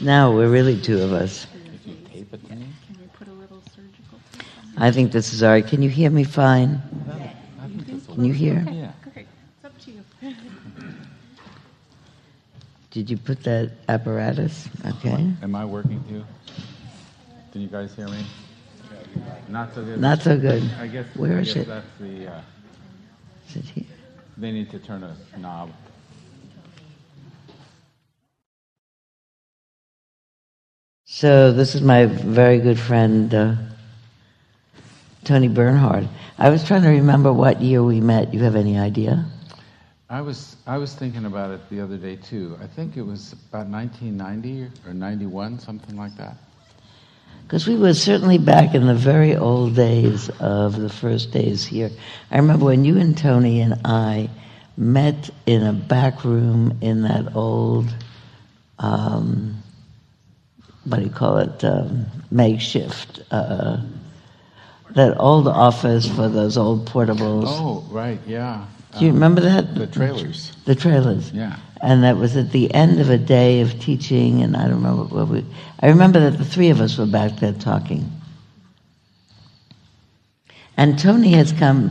Now we're really two of us. If you tape it to me, Can we put a little surgical? I think this is all right. Can you hear me fine? I think this will Can you hear? Yeah. Okay, it's up to you. Did you put that apparatus? Okay. Am I working too? Can you guys hear me? Not so good. Not so good. I guess. Where I is guess it? That's the. Uh, Is it here? they need to turn a knob. So this is my very good friend uh, Tony Bernhard. I was trying to remember what year we met. You have any idea? I was I was thinking about it the other day too. I think it was about 1990 or 91, something like that. Because we were certainly back in the very old days of the first days here. I remember when you and Tony and I met in a back room in that old, um, what do you call it, um, makeshift, uh, that old office for those old portables. Oh, right, yeah. Do you Um, remember that? the trailers? The trailers. Yeah. And that was at the end of a day of teaching, and I don't remember what we. I remember that the three of us were back there talking. And Tony has come,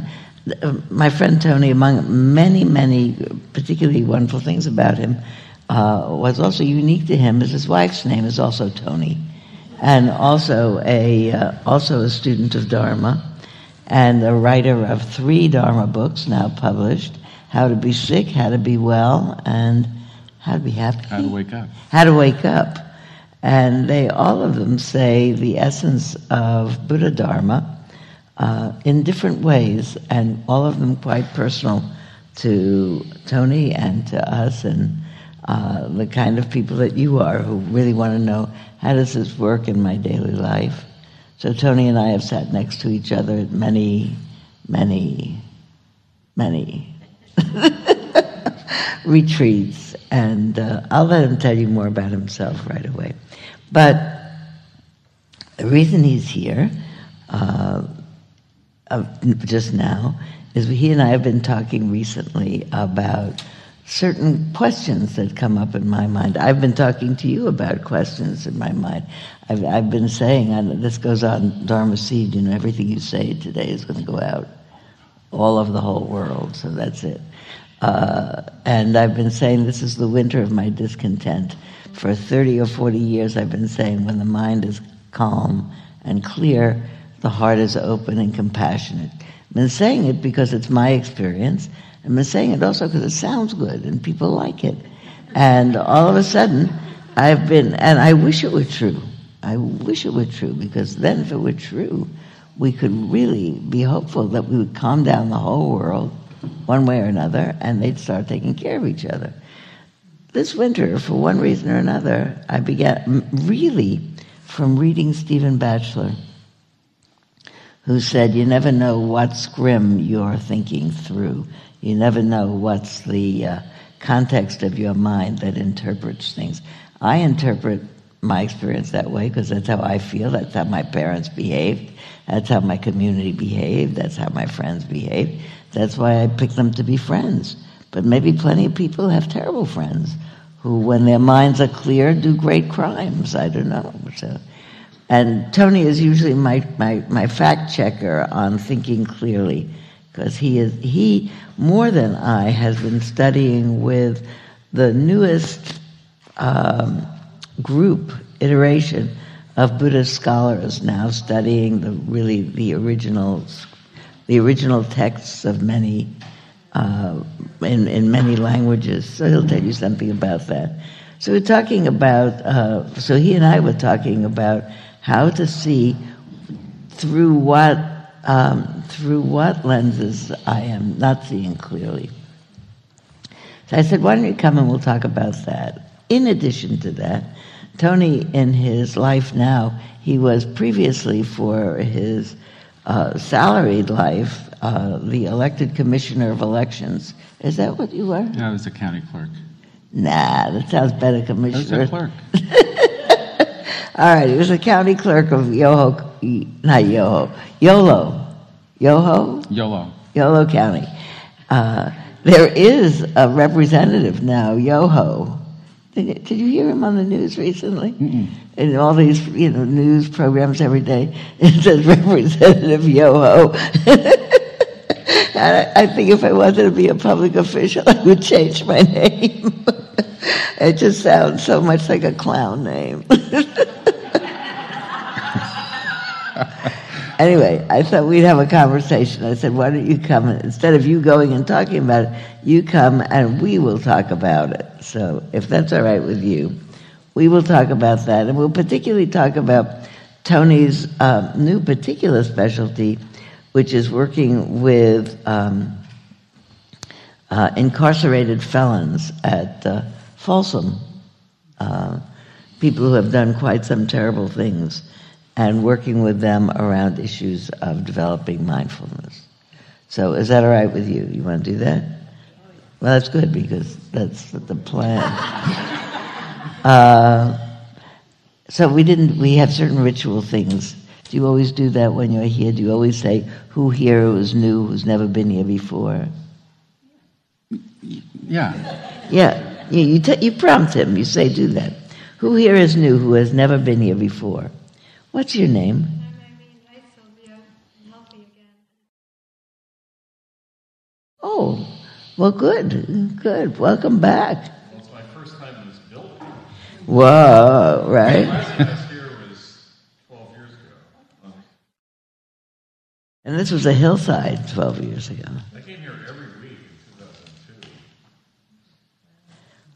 uh, my friend Tony, among many, many particularly wonderful things about him, uh, what's also unique to him is his wife's name is also Tony, and also a uh, also a student of Dharma, and a writer of three Dharma books now published: How to Be Sick, How to Be Well, and How to Be Happy. How to wake up. How to Wake Up. And they, all of them say the essence of Buddha Dharma uh, in different ways, and all of them quite personal to Tony and to us, and uh, the kind of people that you are who really want to know how does this work in my daily life. So Tony and I have sat next to each other at many, many, many retreats, and uh, I'll let him tell you more about himself right away. But the reason he's here, uh, just now, is he and I have been talking recently about certain questions that come up in my mind. I've been talking to you about questions in my mind. I've, I've been saying, and this goes on Dharma Seed, you know, everything you say today is going to go out all over the whole world, so that's it. Uh, and I've been saying this is the winter of my discontent. For 30 or 40 years, I've been saying when the mind is calm and clear, the heart is open and compassionate. I've been saying it because it's my experience. I've been saying it also because it sounds good and people like it. And all of a sudden, I've been, and I wish it were true. I wish it were true because then, if it were true, we could really be hopeful that we would calm down the whole world one way or another and they'd start taking care of each other. This winter, for one reason or another, I began really from reading Stephen Batchelor, who said, You never know what scrim you're thinking through. You never know what's the uh, context of your mind that interprets things. I interpret my experience that way because that's how I feel. That's how my parents behaved. That's how my community behaved. That's how my friends behaved. That's why I pick them to be friends. But maybe plenty of people have terrible friends who, when their minds are clear, do great crimes. I don't know. So, and Tony is usually my, my, my fact checker on thinking clearly because he is he more than I has been studying with the newest um, group iteration of Buddhist scholars now studying the really the original the original texts of many uh, in in many languages. So he'll tell you something about that. So we're talking about. Uh, so he and I were talking about how to see through what um, through what lenses I am not seeing clearly. So I said, why don't you come and we'll talk about that. In addition to that, Tony, in his life now, he was previously for his uh, salaried life uh, the elected commissioner of elections. Is that what you were? Yeah, I was a county clerk. Nah, that sounds better, commissioner. I was a clerk. All right, he was a county clerk of Yoho, not Yoho, Yolo, Yoho, YOLO. Yolo County. Uh, there is a representative now, Yoho. Did you hear him on the news recently? In all these, you know, news programs every day, it says Representative Yoho. I, I think if I wanted to be a public official, I would change my name. it just sounds so much like a clown name. Anyway, I thought we'd have a conversation. I said, why don't you come, instead of you going and talking about it, you come and we will talk about it. So if that's all right with you, we will talk about that. And we'll particularly talk about Tony's uh, new particular specialty, which is working with um, uh, incarcerated felons at uh, Folsom, uh, people who have done quite some terrible things, and working with them around issues of developing mindfulness. So, is that all right with you? You want to do that? Well, that's good because that's the plan. uh, so we didn't. We have certain ritual things. Do you always do that when you're here? Do you always say, "Who here who's new, who's never been here before"? Yeah. Yeah. You you, t- you prompt him. You say, "Do that." Who here is new, who has never been here before? What's your name? Oh, well, good, good. Welcome back. Well, it's my first time in this building. Whoa, right? Last year was was 12 years ago. And this was a hillside 12 years ago. I came here every week in 2002.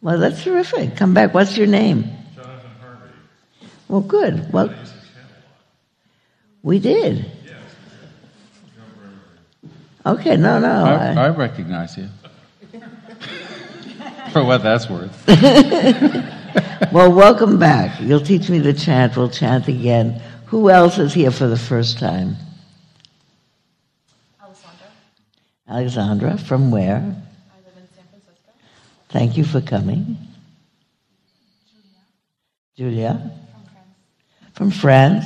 Well, that's terrific. Come back. What's your name? Jonathan Harvey. Well, good. Well, I used to channel a lot. We did. Yes, you don't remember. Okay, no, no. I, I- I recognize you. For what that's worth. well, welcome back. You'll teach me the chant. We'll chant again. Who else is here for the first time? Alessandra. Alexandra, from where? I live in San Francisco. Thank you for coming. Julia? From France. From France?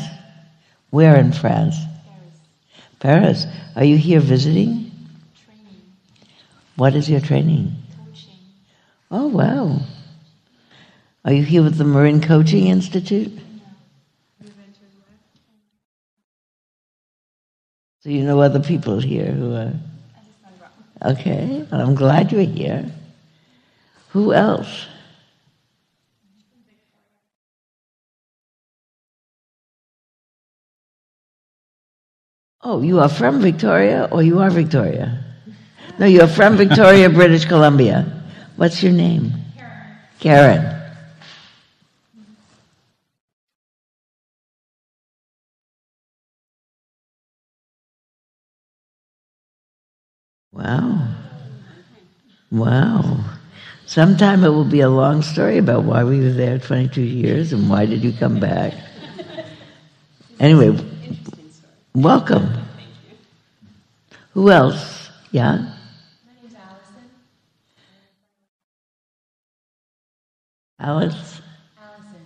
Where in France? Paris. Paris. Are you here visiting? Training. What is your training? Coaching. Oh, wow. Are you here with the Marin Coaching Institute? So you know other people here who are. Okay, well, I'm glad you're here. Who else? Oh, you are from Victoria or you are Victoria? No, you are from Victoria, British Columbia. What's your name? Karen. Karen. Wow. Wow. Sometime it will be a long story about why we were there 22 years and why did you come back. Anyway, welcome. Who else? Yeah? Alice? Allison.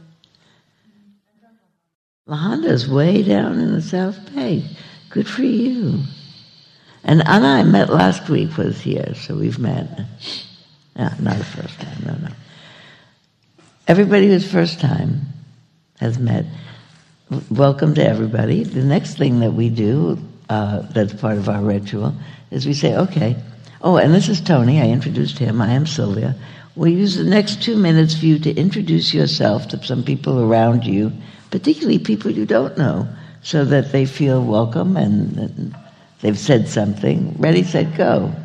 Lahonda's way down in the South Bay. Good for you. And Anna I met last week was here, so we've met. Yeah, not the first time, no, no. Everybody who's first time has met. Welcome to everybody. The next thing that we do, uh, that's part of our ritual, is we say, okay, oh, and this is Tony. I introduced him. I am Sylvia. We'll use the next two minutes for you to introduce yourself to some people around you, particularly people you don't know, so that they feel welcome and, and they've said something. Ready, set, go.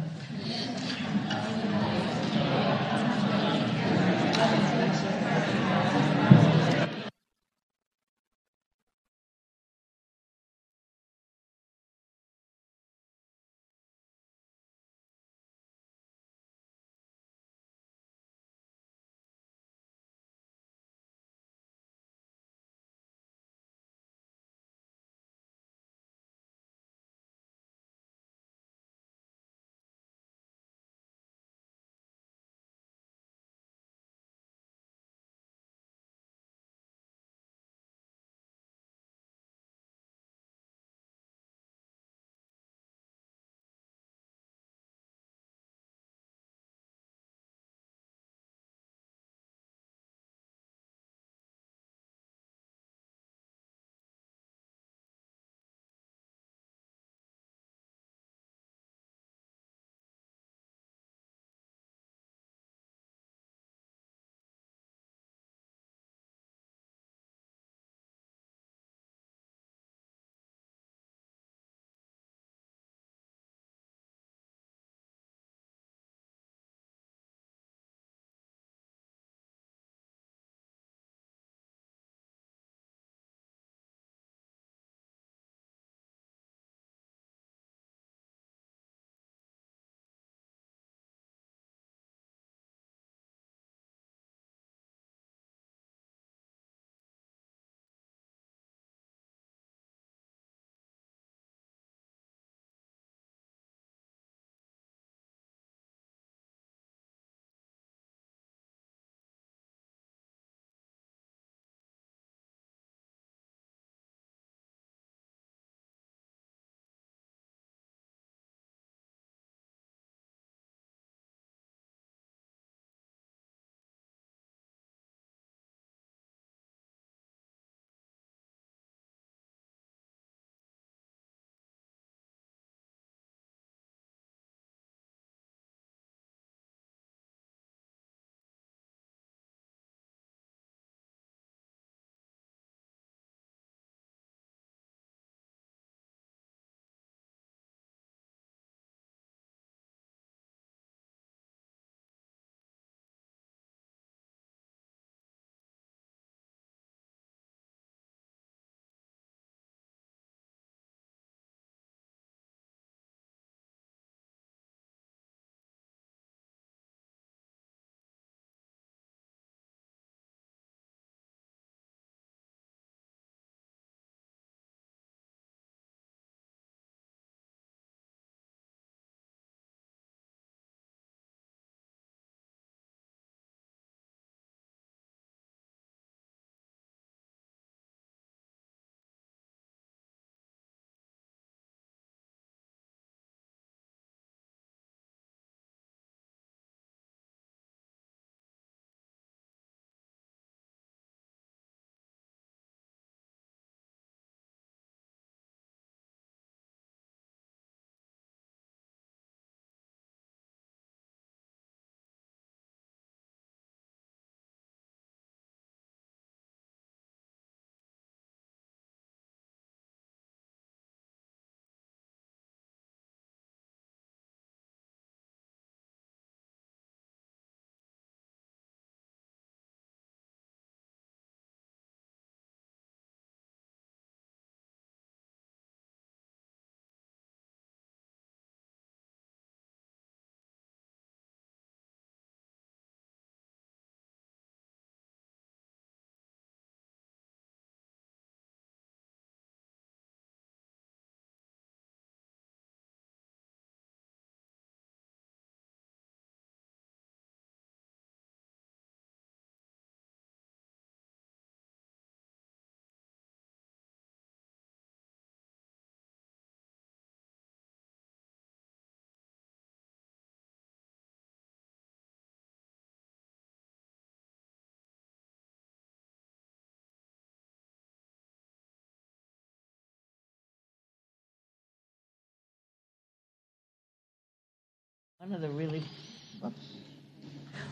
One of the really,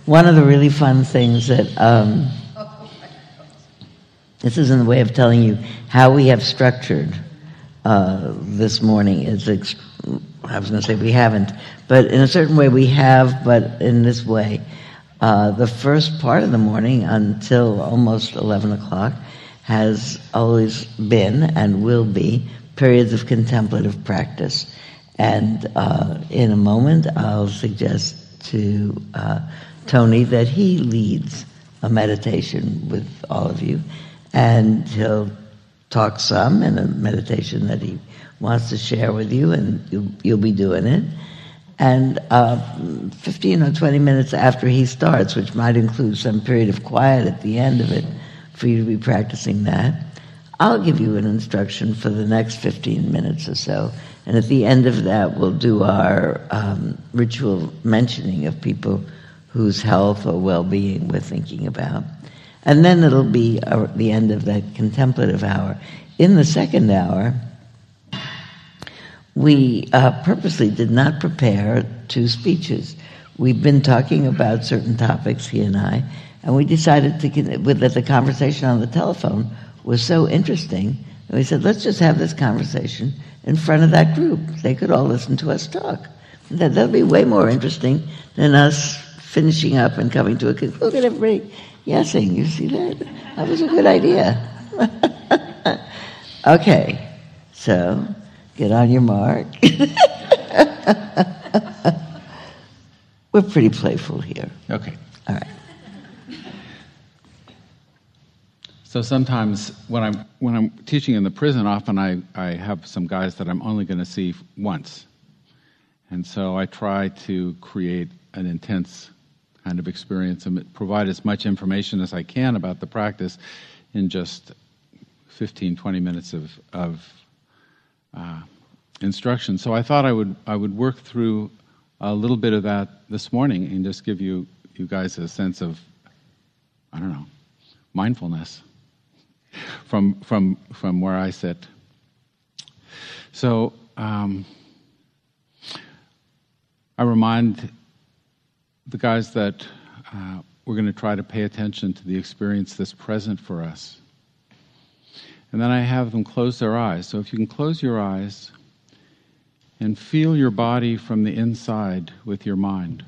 one of the really fun things that um, this is in the way of telling you how we have structured uh, this morning. Is ex- I was going to say we haven't, but in a certain way we have, but in this way. Uh, the first part of the morning until almost 11 o'clock has always been and will be periods of contemplative practice. And uh, in a moment, I'll suggest to uh, Tony that he leads a meditation with all of you. And he'll talk some in a meditation that he wants to share with you, and you'll, you'll be doing it. And uh, 15 or 20 minutes after he starts, which might include some period of quiet at the end of it for you to be practicing that, I'll give you an instruction for the next 15 minutes or so. And at the end of that, we'll do our um, ritual mentioning of people whose health or well being we're thinking about. And then it'll be uh, the end of that contemplative hour. In the second hour, we uh, purposely did not prepare two speeches. We've been talking about certain topics, he and I, and we decided to, that the conversation on the telephone was so interesting, and we said, let's just have this conversation in front of that group. They could all listen to us talk. That that'll be way more interesting than us finishing up and coming to a conclusion. Look at everybody yesing. You see that? That was a good idea. okay, so get on your mark. We're pretty playful here. Okay. All right. So sometimes when I'm when I'm teaching in the prison, often I, I have some guys that I'm only going to see once, and so I try to create an intense kind of experience and provide as much information as I can about the practice in just 15, 20 minutes of of uh, instruction. So I thought I would I would work through a little bit of that this morning and just give you you guys a sense of I don't know mindfulness from from from where I sit. So um, I remind the guys that uh, we're going to try to pay attention to the experience that's present for us. And then I have them close their eyes. So if you can close your eyes and feel your body from the inside with your mind.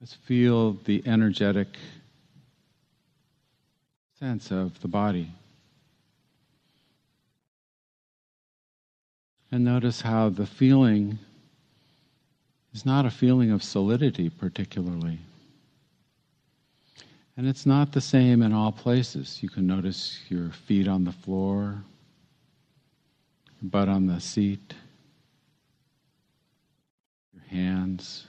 Let's feel the energetic sense of the body. And notice how the feeling is not a feeling of solidity, particularly. And it's not the same in all places. You can notice your feet on the floor, your butt on the seat, your hands.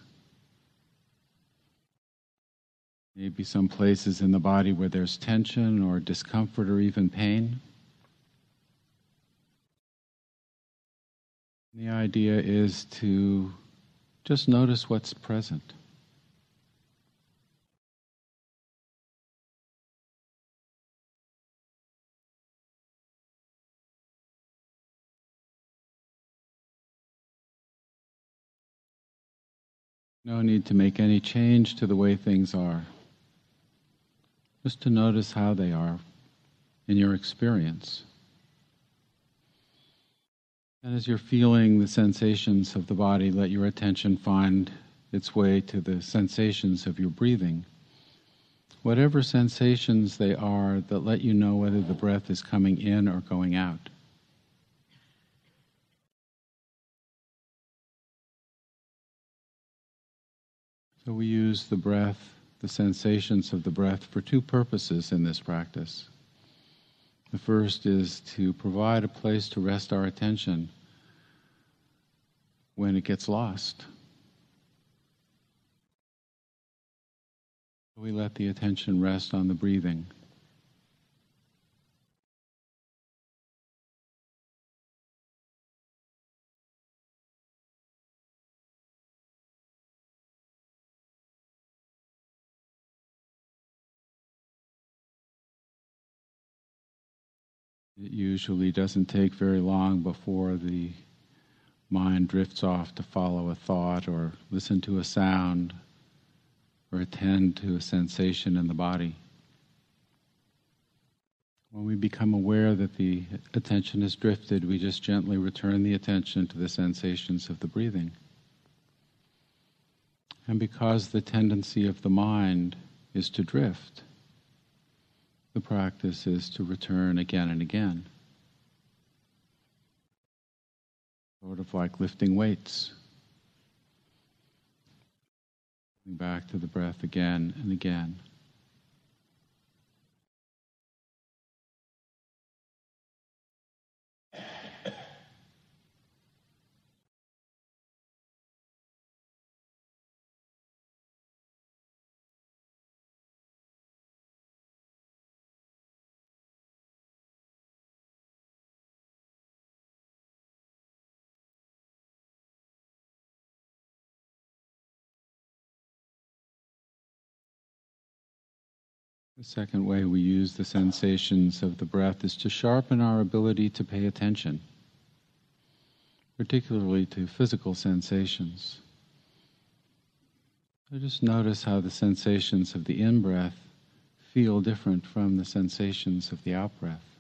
Maybe some places in the body where there's tension or discomfort or even pain. The idea is to just notice what's present. No need to make any change to the way things are. Just to notice how they are in your experience. And as you're feeling the sensations of the body, let your attention find its way to the sensations of your breathing. Whatever sensations they are that let you know whether the breath is coming in or going out. So we use the breath, the sensations of the breath, for two purposes in this practice. The first is to provide a place to rest our attention when it gets lost. We let the attention rest on the breathing. It usually doesn't take very long before the mind drifts off to follow a thought or listen to a sound or attend to a sensation in the body. When we become aware that the attention has drifted, we just gently return the attention to the sensations of the breathing. And because the tendency of the mind is to drift, the practice is to return again and again. Sort of like lifting weights. Back to the breath again and again. The second way we use the sensations of the breath is to sharpen our ability to pay attention, particularly to physical sensations. So just notice how the sensations of the in breath feel different from the sensations of the out breath.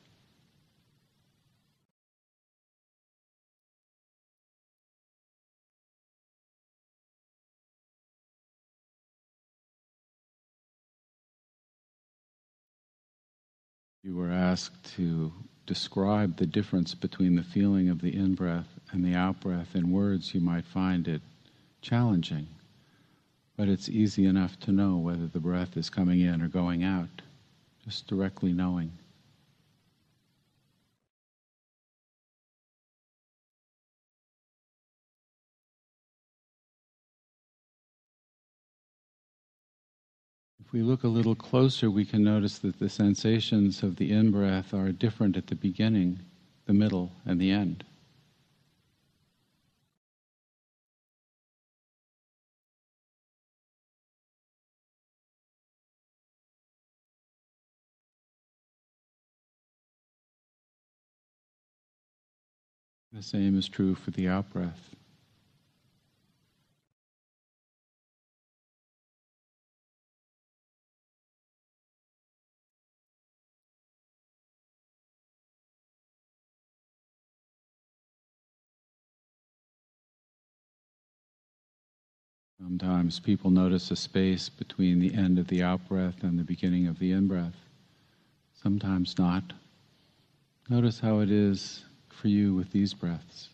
You were asked to describe the difference between the feeling of the in breath and the out breath in words, you might find it challenging. But it's easy enough to know whether the breath is coming in or going out, just directly knowing. We look a little closer, we can notice that the sensations of the in breath are different at the beginning, the middle, and the end. The same is true for the out breath. Sometimes people notice a space between the end of the out breath and the beginning of the in breath. Sometimes not. Notice how it is for you with these breaths.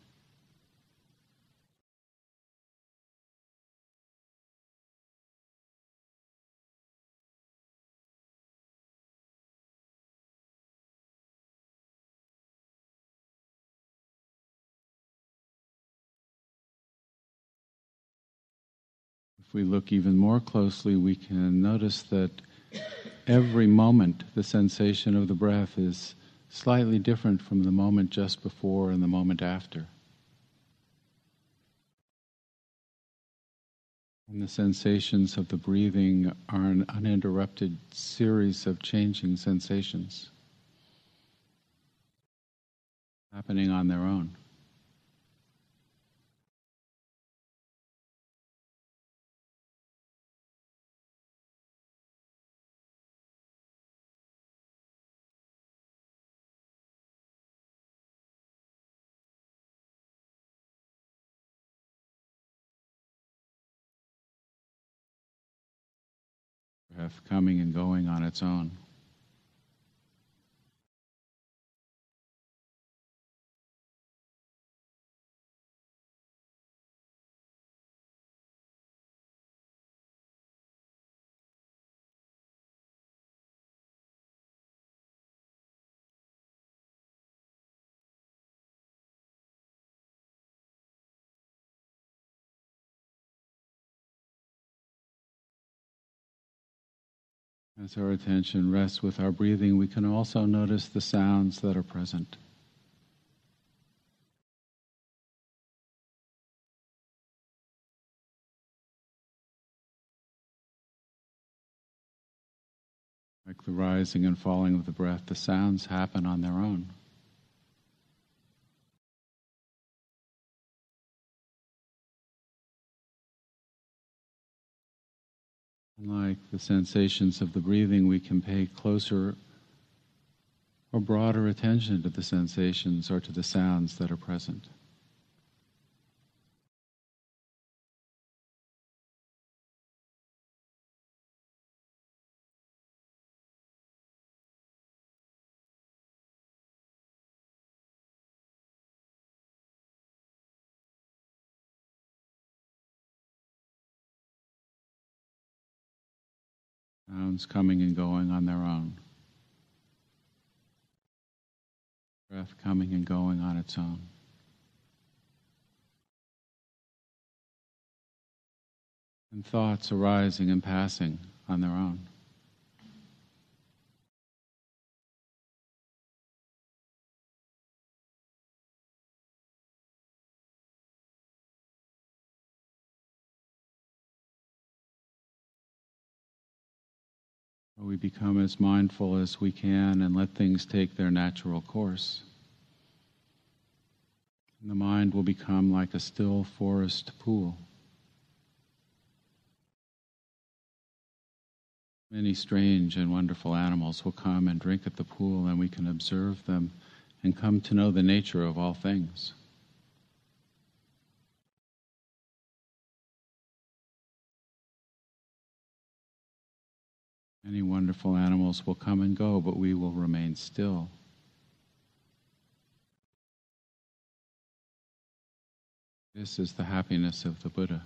If we look even more closely, we can notice that every moment the sensation of the breath is slightly different from the moment just before and the moment after. And the sensations of the breathing are an uninterrupted series of changing sensations happening on their own. Coming and going on its own. As our attention rests with our breathing, we can also notice the sounds that are present. Like the rising and falling of the breath, the sounds happen on their own. Like the sensations of the breathing, we can pay closer or broader attention to the sensations or to the sounds that are present. Sounds coming and going on their own. Breath coming and going on its own. And thoughts arising and passing on their own. We become as mindful as we can and let things take their natural course. And the mind will become like a still forest pool. Many strange and wonderful animals will come and drink at the pool, and we can observe them and come to know the nature of all things. Many wonderful animals will come and go, but we will remain still. This is the happiness of the Buddha.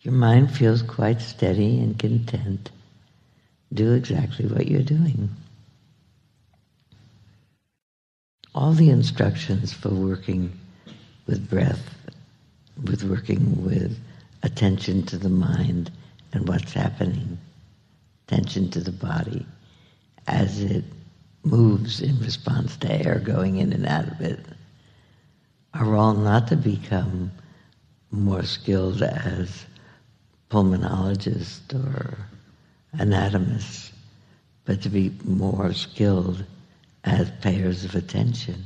Your mind feels quite steady and content, do exactly what you're doing. All the instructions for working with breath, with working with attention to the mind and what's happening, attention to the body as it moves in response to air going in and out of it, are all not to become more skilled as pulmonologists or anatomist, but to be more skilled as payers of attention.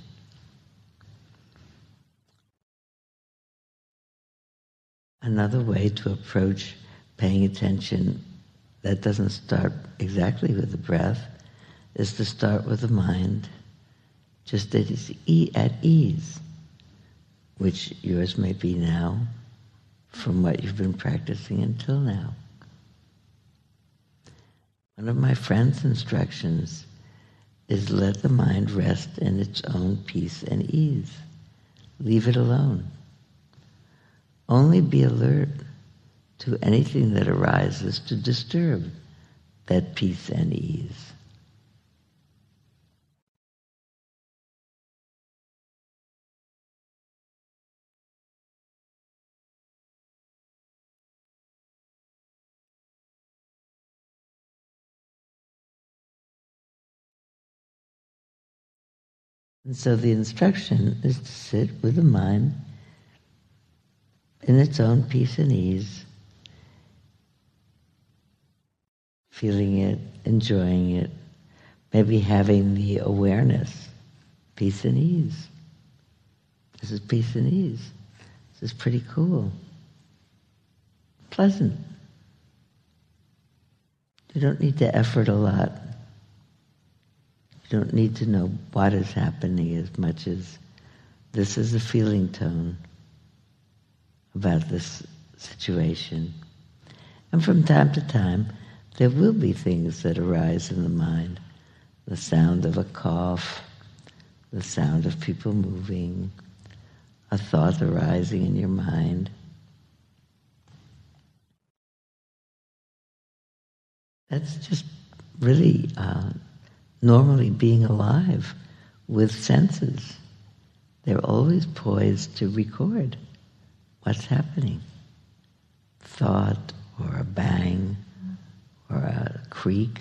Another way to approach paying attention that doesn't start exactly with the breath is to start with the mind just as e at ease, which yours may be now from what you've been practicing until now. One of my friend's instructions is let the mind rest in its own peace and ease. Leave it alone. Only be alert to anything that arises to disturb that peace and ease. And so the instruction is to sit with the mind in its own peace and ease, feeling it, enjoying it, maybe having the awareness, peace and ease. This is peace and ease. This is pretty cool. Pleasant. You don't need to effort a lot don't need to know what is happening as much as this is a feeling tone about this situation. And from time to time, there will be things that arise in the mind. The sound of a cough, the sound of people moving, a thought arising in your mind. That's just really uh, normally being alive with senses. They're always poised to record what's happening. Thought or a bang or a creak.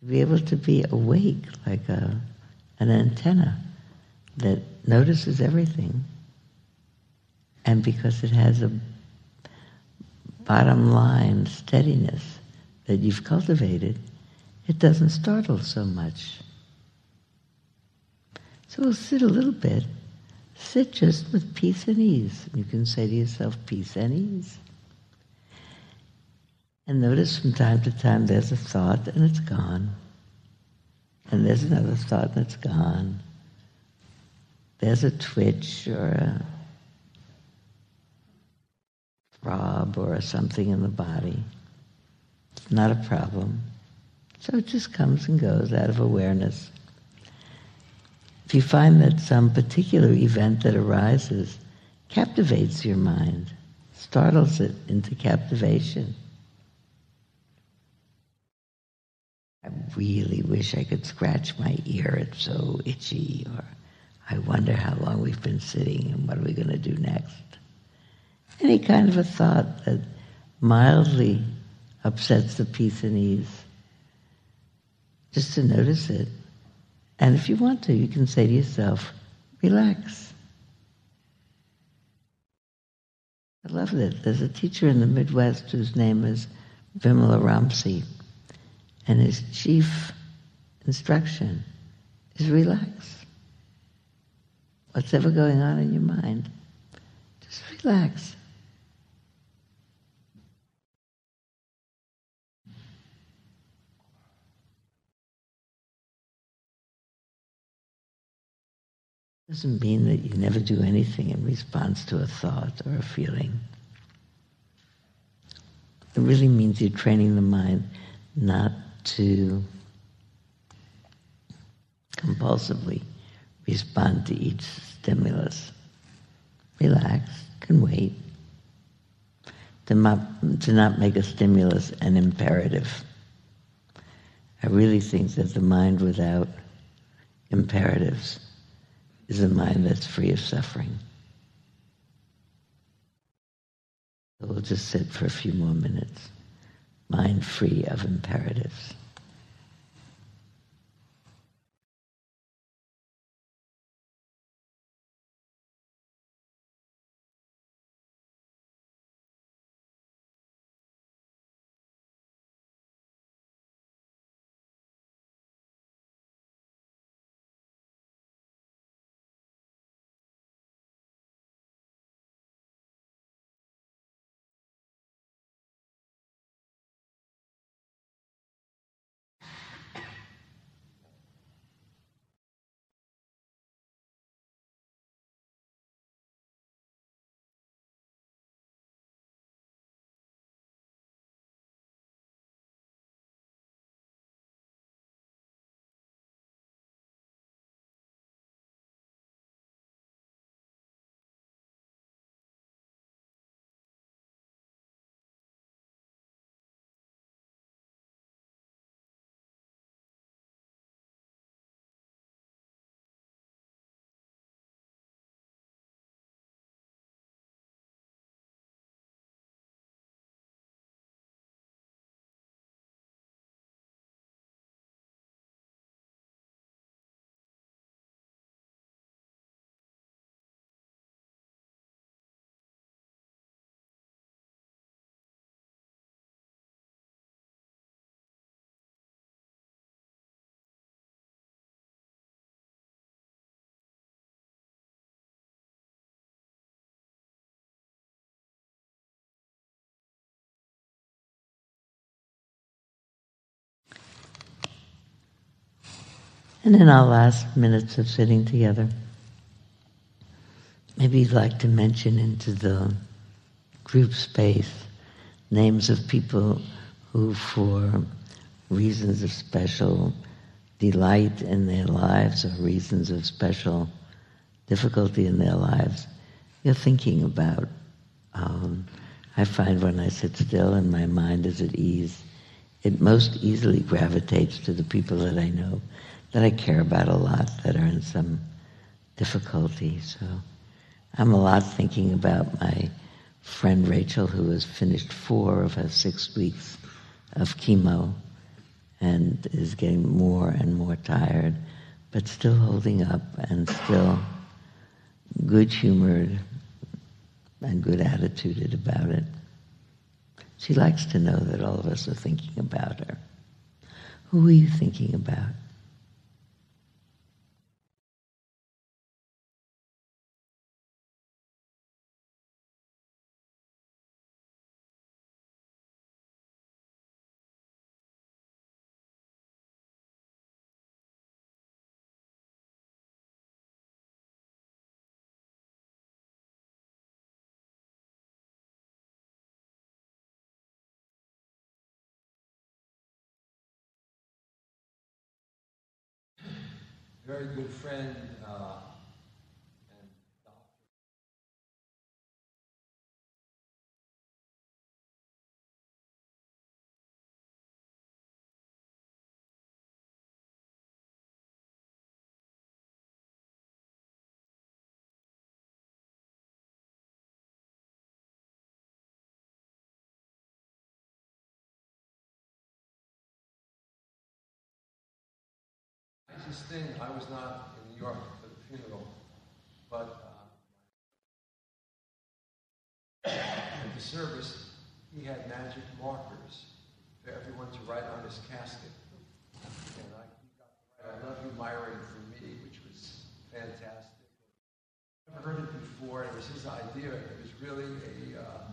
To be able to be awake like a, an antenna that notices everything. And because it has a bottom line steadiness that you've cultivated, it doesn't startle so much. So we'll sit a little bit. Sit just with peace and ease. You can say to yourself, peace and ease. And notice from time to time there's a thought and it's gone. And there's another thought and it's gone. There's a twitch or a throb or something in the body. It's not a problem. So it just comes and goes out of awareness. If you find that some particular event that arises captivates your mind, startles it into captivation, I really wish I could scratch my ear, it's so itchy, or I wonder how long we've been sitting and what are we going to do next. Any kind of a thought that mildly upsets the peace and ease just to notice it. And if you want to, you can say to yourself, relax. I love that. There's a teacher in the Midwest whose name is Vimalaramsi, and his chief instruction is relax. What's ever going on in your mind, just relax. Doesn't mean that you never do anything in response to a thought or a feeling. It really means you're training the mind not to compulsively respond to each stimulus. Relax, can wait, to not, to not make a stimulus an imperative. I really think that the mind without imperatives is a mind that's free of suffering. So we'll just sit for a few more minutes, mind free of imperatives. And in our last minutes of sitting together, maybe you'd like to mention into the group space names of people who, for reasons of special delight in their lives or reasons of special difficulty in their lives, you're thinking about. Um, I find when I sit still and my mind is at ease, it most easily gravitates to the people that I know that I care about a lot that are in some difficulty. So I'm a lot thinking about my friend Rachel, who has finished four of her six weeks of chemo and is getting more and more tired, but still holding up and still good humored and good attituded about it. She likes to know that all of us are thinking about her. Who are you thinking about? Very good friend uh, Nicest thing, I was not in New York for the funeral, but uh, at the service, he had magic markers for everyone to write on his casket. And I, I love you, Myron, for me, which was fantastic. I've never heard it before. It was his idea. It was really a, uh,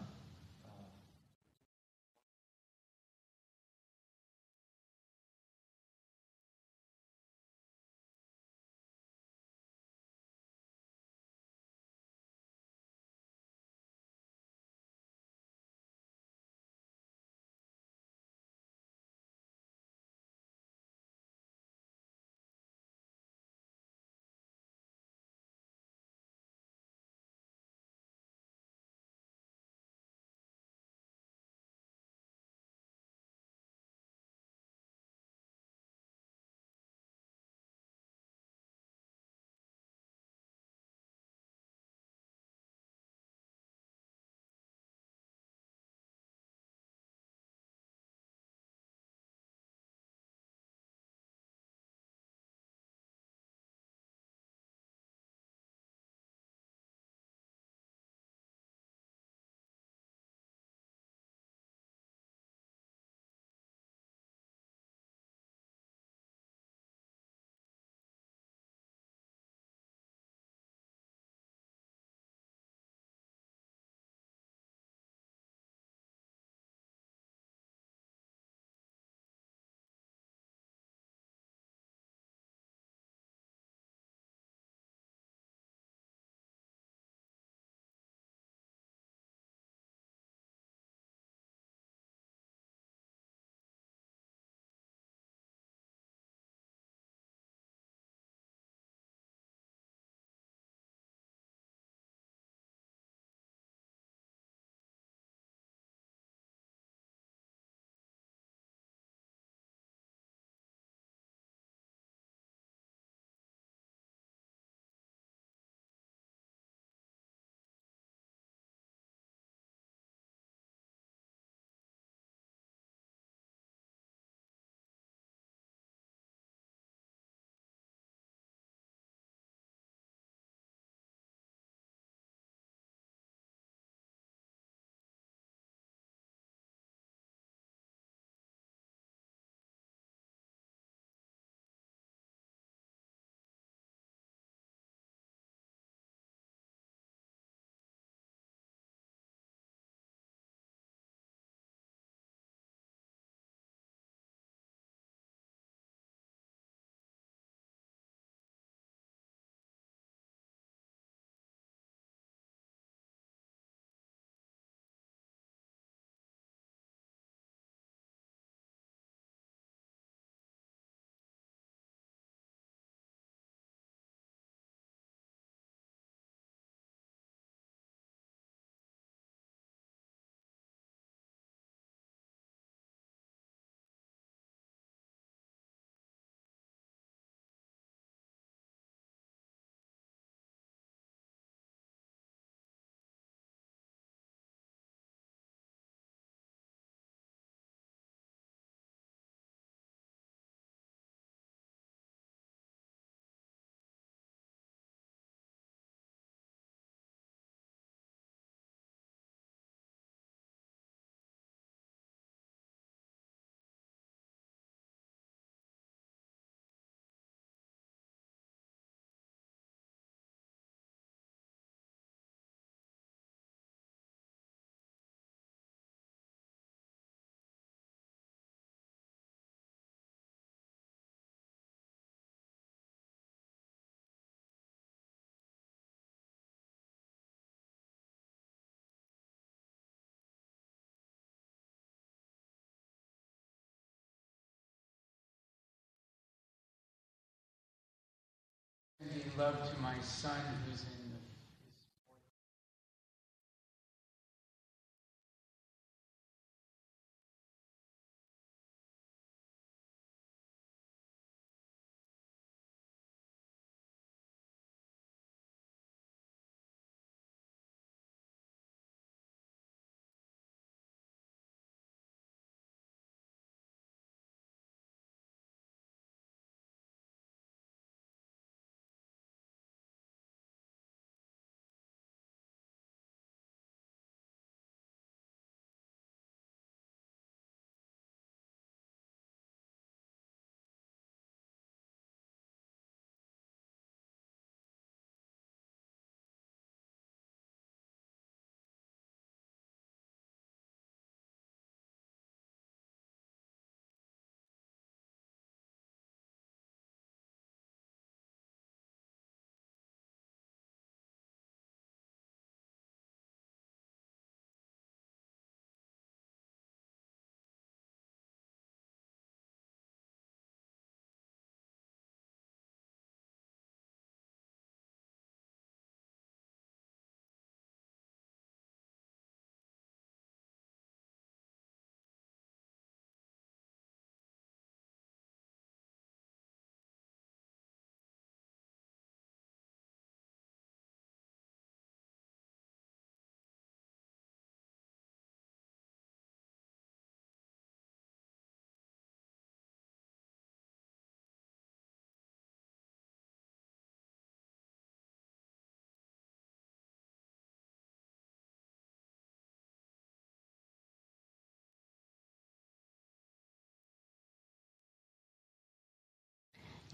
love to my son who's in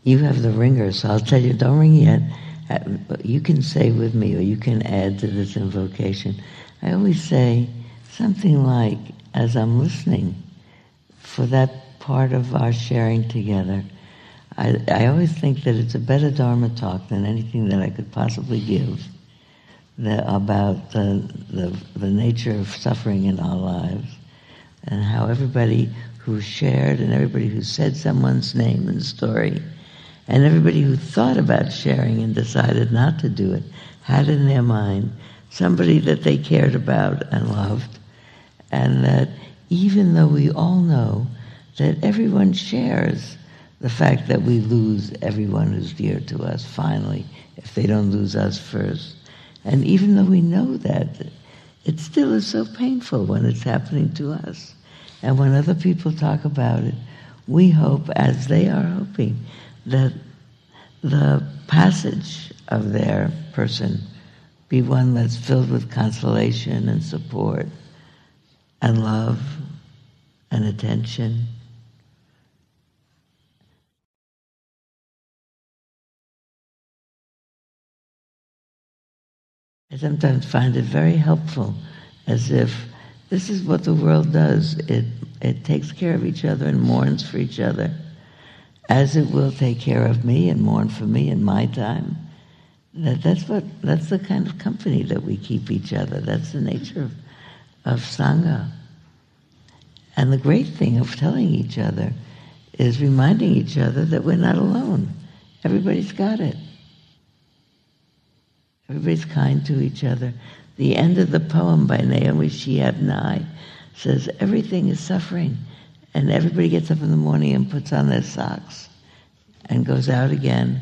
You have the ringer, so I'll tell you, don't ring yet. Uh, You can say with me, or you can add to this invocation. I always say something like, as I'm listening, for that part of our sharing together, I, I always think that it's a better Dharma talk than anything that I could possibly give the, about the, the, the nature of suffering in our lives and how everybody who shared and everybody who said someone's name and story and everybody who thought about sharing and decided not to do it had in their mind somebody that they cared about and loved. And that even though we all know that everyone shares the fact that we lose everyone who's dear to us finally if they don't lose us first. And even though we know that it still is so painful when it's happening to us. And when other people talk about it we hope as they are hoping that the passage of their person be one that's filled with consolation and support and love and attention. I sometimes find it very helpful as if this is what the world does. It, it takes care of each other and mourns for each other, as it will take care of me and mourn for me in my time. That, that's, what, that's the kind of company that we keep each other. That's the nature of, of Sangha. And the great thing of telling each other is reminding each other that we're not alone. Everybody's got it. Everybody's kind to each other. The end of the poem by Naomi Shihab Nye says everything is suffering, and everybody gets up in the morning and puts on their socks and goes out again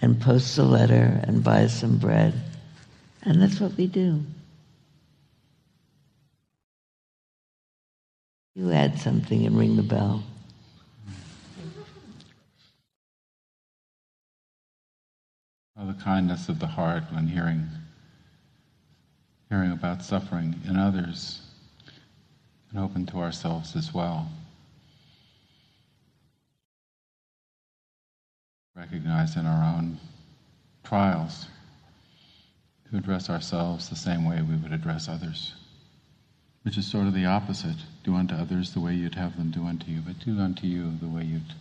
and posts a letter and buys some bread. And that's what we do. You add something and ring the bell. Oh, the kindness of the heart when hearing hearing about suffering in others and open to ourselves as well. Recognize in our own trials to address ourselves the same way we would address others, which is sort of the opposite. Do unto others the way you'd have them do unto you, but do unto you the way you'd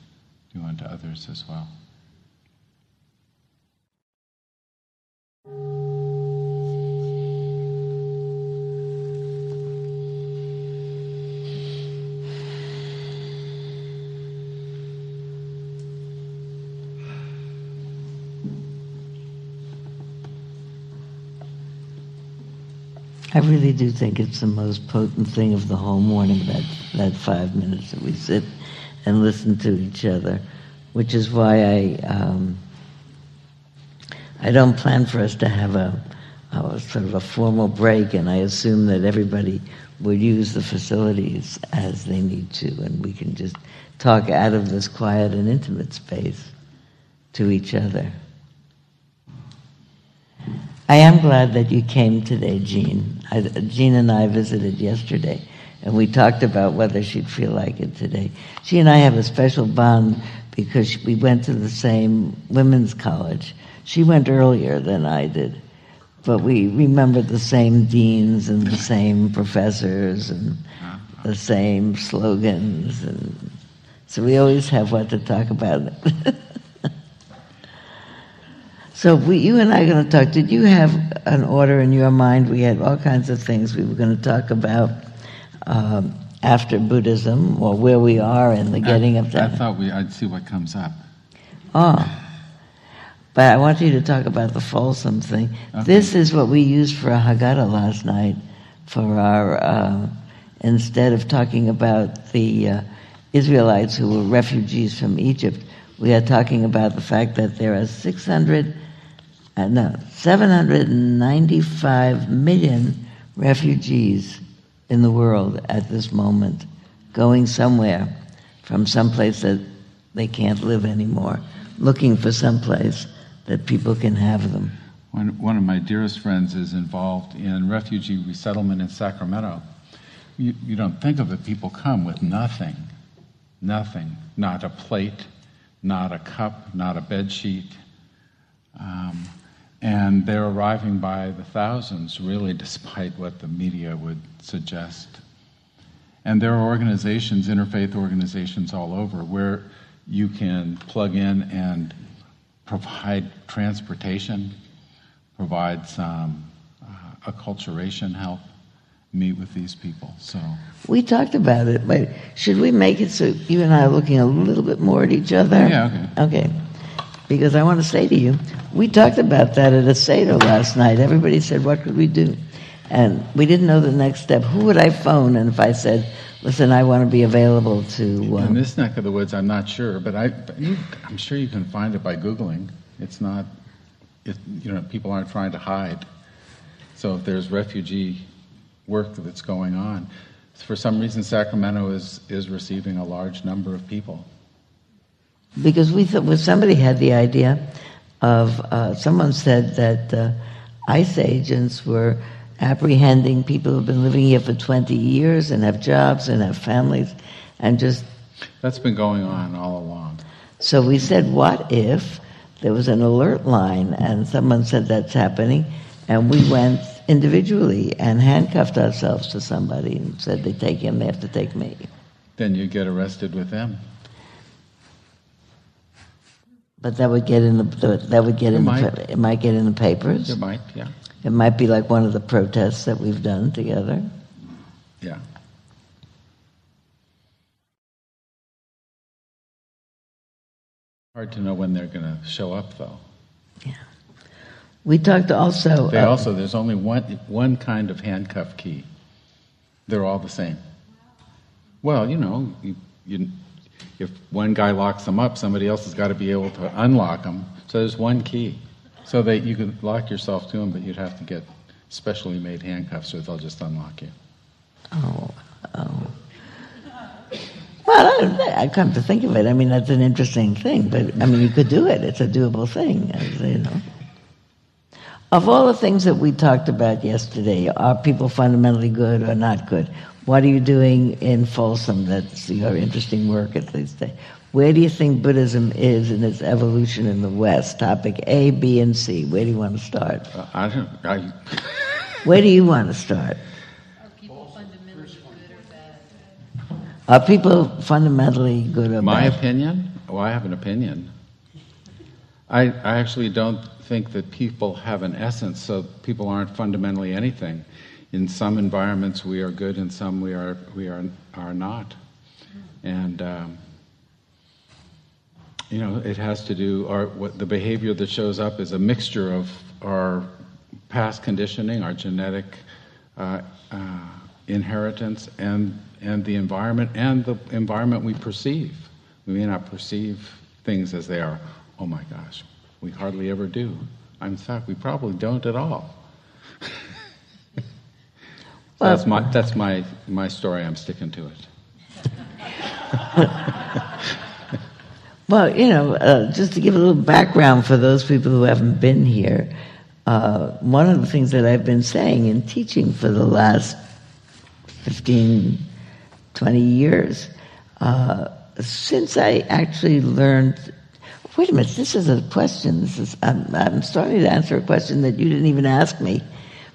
do unto others as well. I really do think it's the most potent thing of the whole morning, that, that five minutes that we sit and listen to each other, which is why I, um, I don't plan for us to have a, a sort of a formal break, and I assume that everybody would use the facilities as they need to, and we can just talk out of this quiet and intimate space to each other. I am glad that you came today, Jean. I, Jean and I visited yesterday, and we talked about whether she'd feel like it today. She and I have a special bond because we went to the same women's college. She went earlier than I did, but we remember the same deans and the same professors and the same slogans, and so we always have what to talk about. So we, you and I are going to talk. Did you have an order in your mind? We had all kinds of things we were going to talk about um, after Buddhism, or where we are in the getting I, of that. I thought we, I'd see what comes up. Oh, but I want you to talk about the Folsom thing. Okay. This is what we used for a Haggadah last night. For our uh, instead of talking about the uh, Israelites who were refugees from Egypt, we are talking about the fact that there are 600 uh, no, 795 million refugees in the world at this moment, going somewhere from some place that they can't live anymore, looking for some place that people can have them. One, one of my dearest friends is involved in refugee resettlement in Sacramento. You, you don't think of it, people come with nothing. Nothing. Not a plate, not a cup, not a bed sheet. Um, and they're arriving by the thousands, really, despite what the media would suggest. And there are organizations, interfaith organizations all over, where you can plug in and provide transportation, provide some uh, acculturation help, meet with these people. So We talked about it, but should we make it so you and I are looking a little bit more at each other? Yeah, okay. Okay. Because I want to say to you, we talked about that at a Seder last night. Everybody said, what could we do? And we didn't know the next step. Who would I phone? And if I said, listen, I want to be available to... in Um, this neck of the woods, I'm not sure, but I, I'm sure you can find it by googling. It's not, it, you know, people aren't trying to hide. So if there's refugee work that's going on, for some reason Sacramento is is receiving a large number of people. Because we thought, well, somebody had the idea of, uh, someone said that uh, ICE agents were apprehending people who've been living here for 20 years and have jobs and have families and just That's been going on all along. So we said, what if there was an alert line and someone said that's happening, and we went individually and handcuffed ourselves to somebody and said they take him, they have to take me. Then you get arrested with them. But that would get in the that would get It in might. the it might get in the papers. You might, yeah, It might be like one of the protests that we've done together. yeah. Hard to know when they're going to show up, though. Yeah. We talked also. They uh, also, there's only one, one kind of handcuff key. They're all the same. Well, you know, you, you, if one guy locks them up, somebody else has got to be able to unlock them. So there's one key. So that you could lock yourself to them, but you'd have to get specially made handcuffs or they'll just unlock you. Oh, oh. Well, I, I come to think of it. I mean, that's an interesting thing. But I mean, you could do it. It's a doable thing. as You know. Of all the things that we talked about yesterday, are people fundamentally good or not good? What are you doing in Folsom? That's your interesting work at this day. Where do you think Buddhism is in its evolution in the West? Topic A, B, and C. Where do you want to start? Uh, I don't, I, Where do you want to start? Are people fundamentally good or bad? Are people fundamentally good or my bad? opinion? Oh, I have an opinion. I, I actually don't think that people have an essence, so people aren't fundamentally anything. In some environments, we are good, in some we are we are are not, and um, you know it has to do. Our what the behavior that shows up is a mixture of our past conditioning, our genetic uh, uh, inheritance and, and the environment and the environment we perceive. We may not perceive things as they are. Oh my gosh, we hardly ever do. In fact, we probably don't at all. so that's my, that's my, my story. I'm sticking to it. Well, you know, uh, just to give a little background for those people who haven't been here, uh, one of the things that I've been saying and teaching for the last 15, 20 years, uh, since I actually learned. Wait a minute, this is a question. This is I'm, I'm starting to answer a question that you didn't even ask me,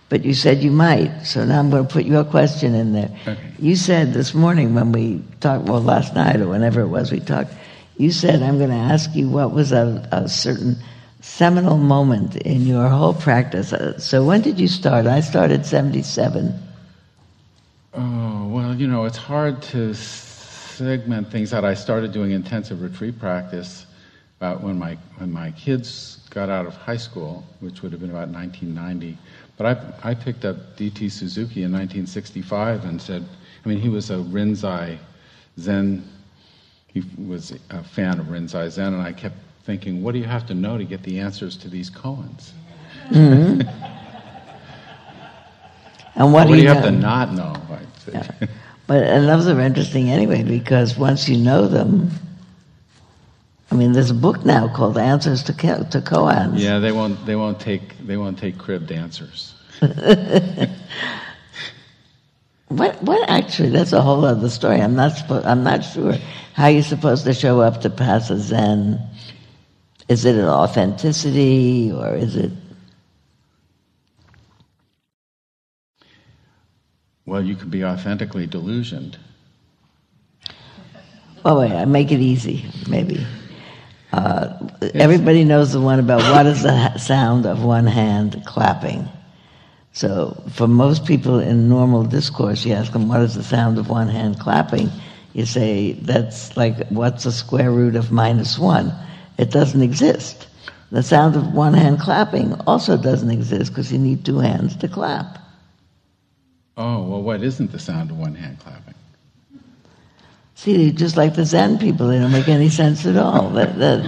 but you said you might. So now I'm going to put your question in there. Okay. You said this morning when we talked, well, last night or whenever it was we talked, you said, I'm going to ask you what was a, a certain seminal moment in your whole practice. Uh, So when did you start? I started 77. Oh, well, you know, it's hard to segment things out. I started doing intensive retreat practice about when my, when my kids got out of high school, which would have been about 1990. But I, I picked up D.T. Suzuki in 1965 and said, I mean, he was a Rinzai Zen, he was a fan of Rinzai Zen, and I kept thinking, what do you have to know to get the answers to these koans? Mm-hmm. And what, What do you have to not know? I said. But and those are interesting anyway because once you know them, I mean, there's a book now called Answers to Ko- to Koans. Yeah, they won't. They won't take. They won't take crib dancers. What? What? Actually, that's a whole other story. I'm not. Suppo- I'm not sure how you're supposed to show up to pass a Zen. Is it an authenticity or is it? Well, you could be authentically delusioned. Oh, wait. I make it easy. Maybe. Uh, everybody knows the one about what is the sound of one hand clapping. So, for most people in normal discourse, you ask them, what is the sound of one hand clapping? You say, that's like, what's the square root of minus one? It doesn't exist. The sound of one hand clapping also doesn't exist because you need two hands to clap. Oh well, what isn't the sound of one hand clapping? See, just like the Zen people, they don't make any sense at all. That, that,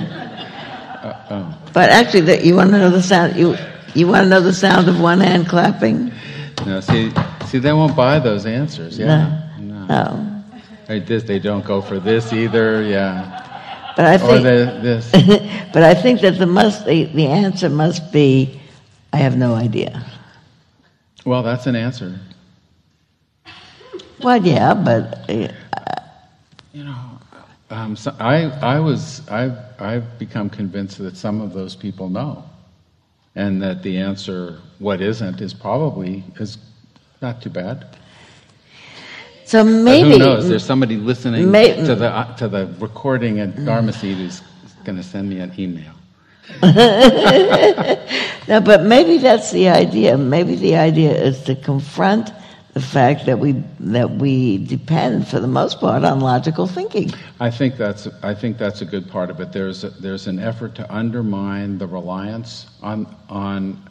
oh. but actually, that you want to know the sound. You you want to know the sound of one hand clapping? No, see, see, they won't buy those answers. Yeah, no. No. Right, this, they don't go for this either. Yeah, But I or think, the, this. but I think that the must the, the answer must be, I have no idea. Well, that's an answer. Well, yeah, but uh, You know, um, so I, I was, I've, I've become convinced that some of those people know, and that the answer, what isn't, is probably is not too bad. so But maybe who knows? There's somebody listening May- to the uh, to the recording at Dharma Seed who's going to send me an email. no, but maybe that's the idea. Maybe the idea is to confront the fact that we that we depend, for the most part, on logical thinking. I think that's I think that's a good part of it. There's a, there's an effort to undermine the reliance on on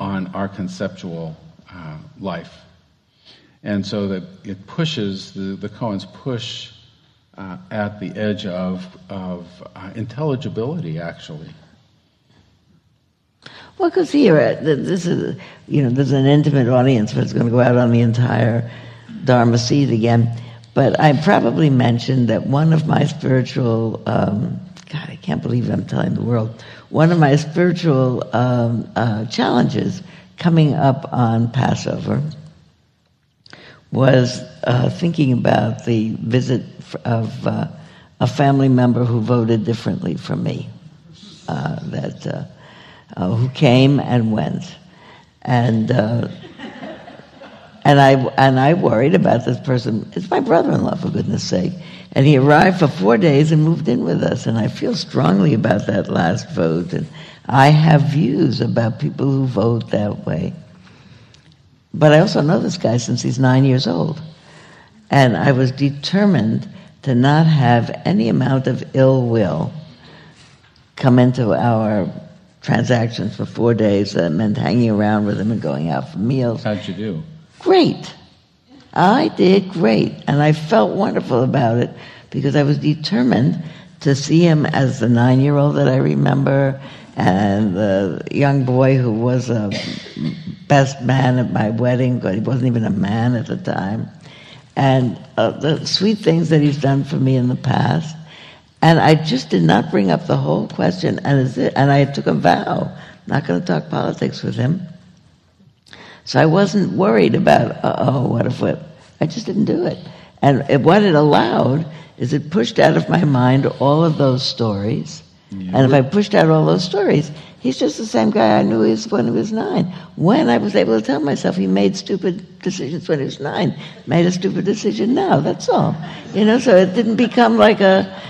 on our conceptual uh, life, and so that it pushes the the koans push uh, at the edge of of uh, intelligibility actually. Well, because here, uh, this is, you know, there's an intimate audience, but it's going to go out on the entire Dharma seed again. But I probably mentioned that one of my spiritual, um, God, I can't believe I'm telling the world, one of my spiritual um, uh, challenges coming up on Passover was uh, thinking about the visit of uh, a family member who voted differently from me. Uh, that uh, who came and went, and uh, and I and I worried about this person. It's my brother-in-law, for goodness' sake, and he arrived for four days and moved in with us. And I feel strongly about that last vote, and I have views about people who vote that way. But I also know this guy since he's nine years old, and I was determined to not have any amount of ill will come into our transactions for four days. That meant hanging around with him and going out for meals. How'd you do? great. I did great. And I felt wonderful about it because I was determined to see him as the nine year old that I remember and the young boy who was a best man at my wedding, but he wasn't even a man at the time. And uh, the sweet things that he's done for me in the past. And I just did not bring up the whole question. And, is it, and I took a vow, not going to talk politics with him. So I wasn't worried about, oh, what if what? I just didn't do it. And it, what it allowed is it pushed out of my mind all of those stories. Yeah. And if I pushed out all those stories, he's just the same guy I knew he was when he was nine. When I was able to tell myself he made stupid decisions when he was nine, made a stupid decision now. That's all. You know, so it didn't become like a,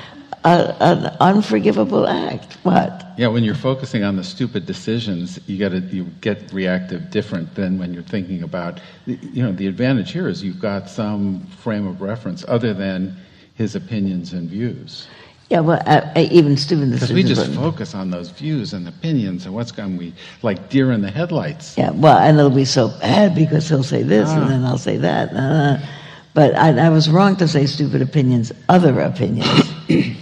a an unforgivable act. What? Yeah, when you're focusing on the stupid decisions, you get you get reactive different than when you're thinking about. You know, the advantage here is you've got some frame of reference other than his opinions and views. Yeah, well, uh, even Stephen, because we just focus on those views and opinions and what's going. We like deer in the headlights. Yeah, well, and it'll be so bad because he'll say this ah. and then I'll say that. Uh, but I, I, was wrong to say stupid opinions, other opinions.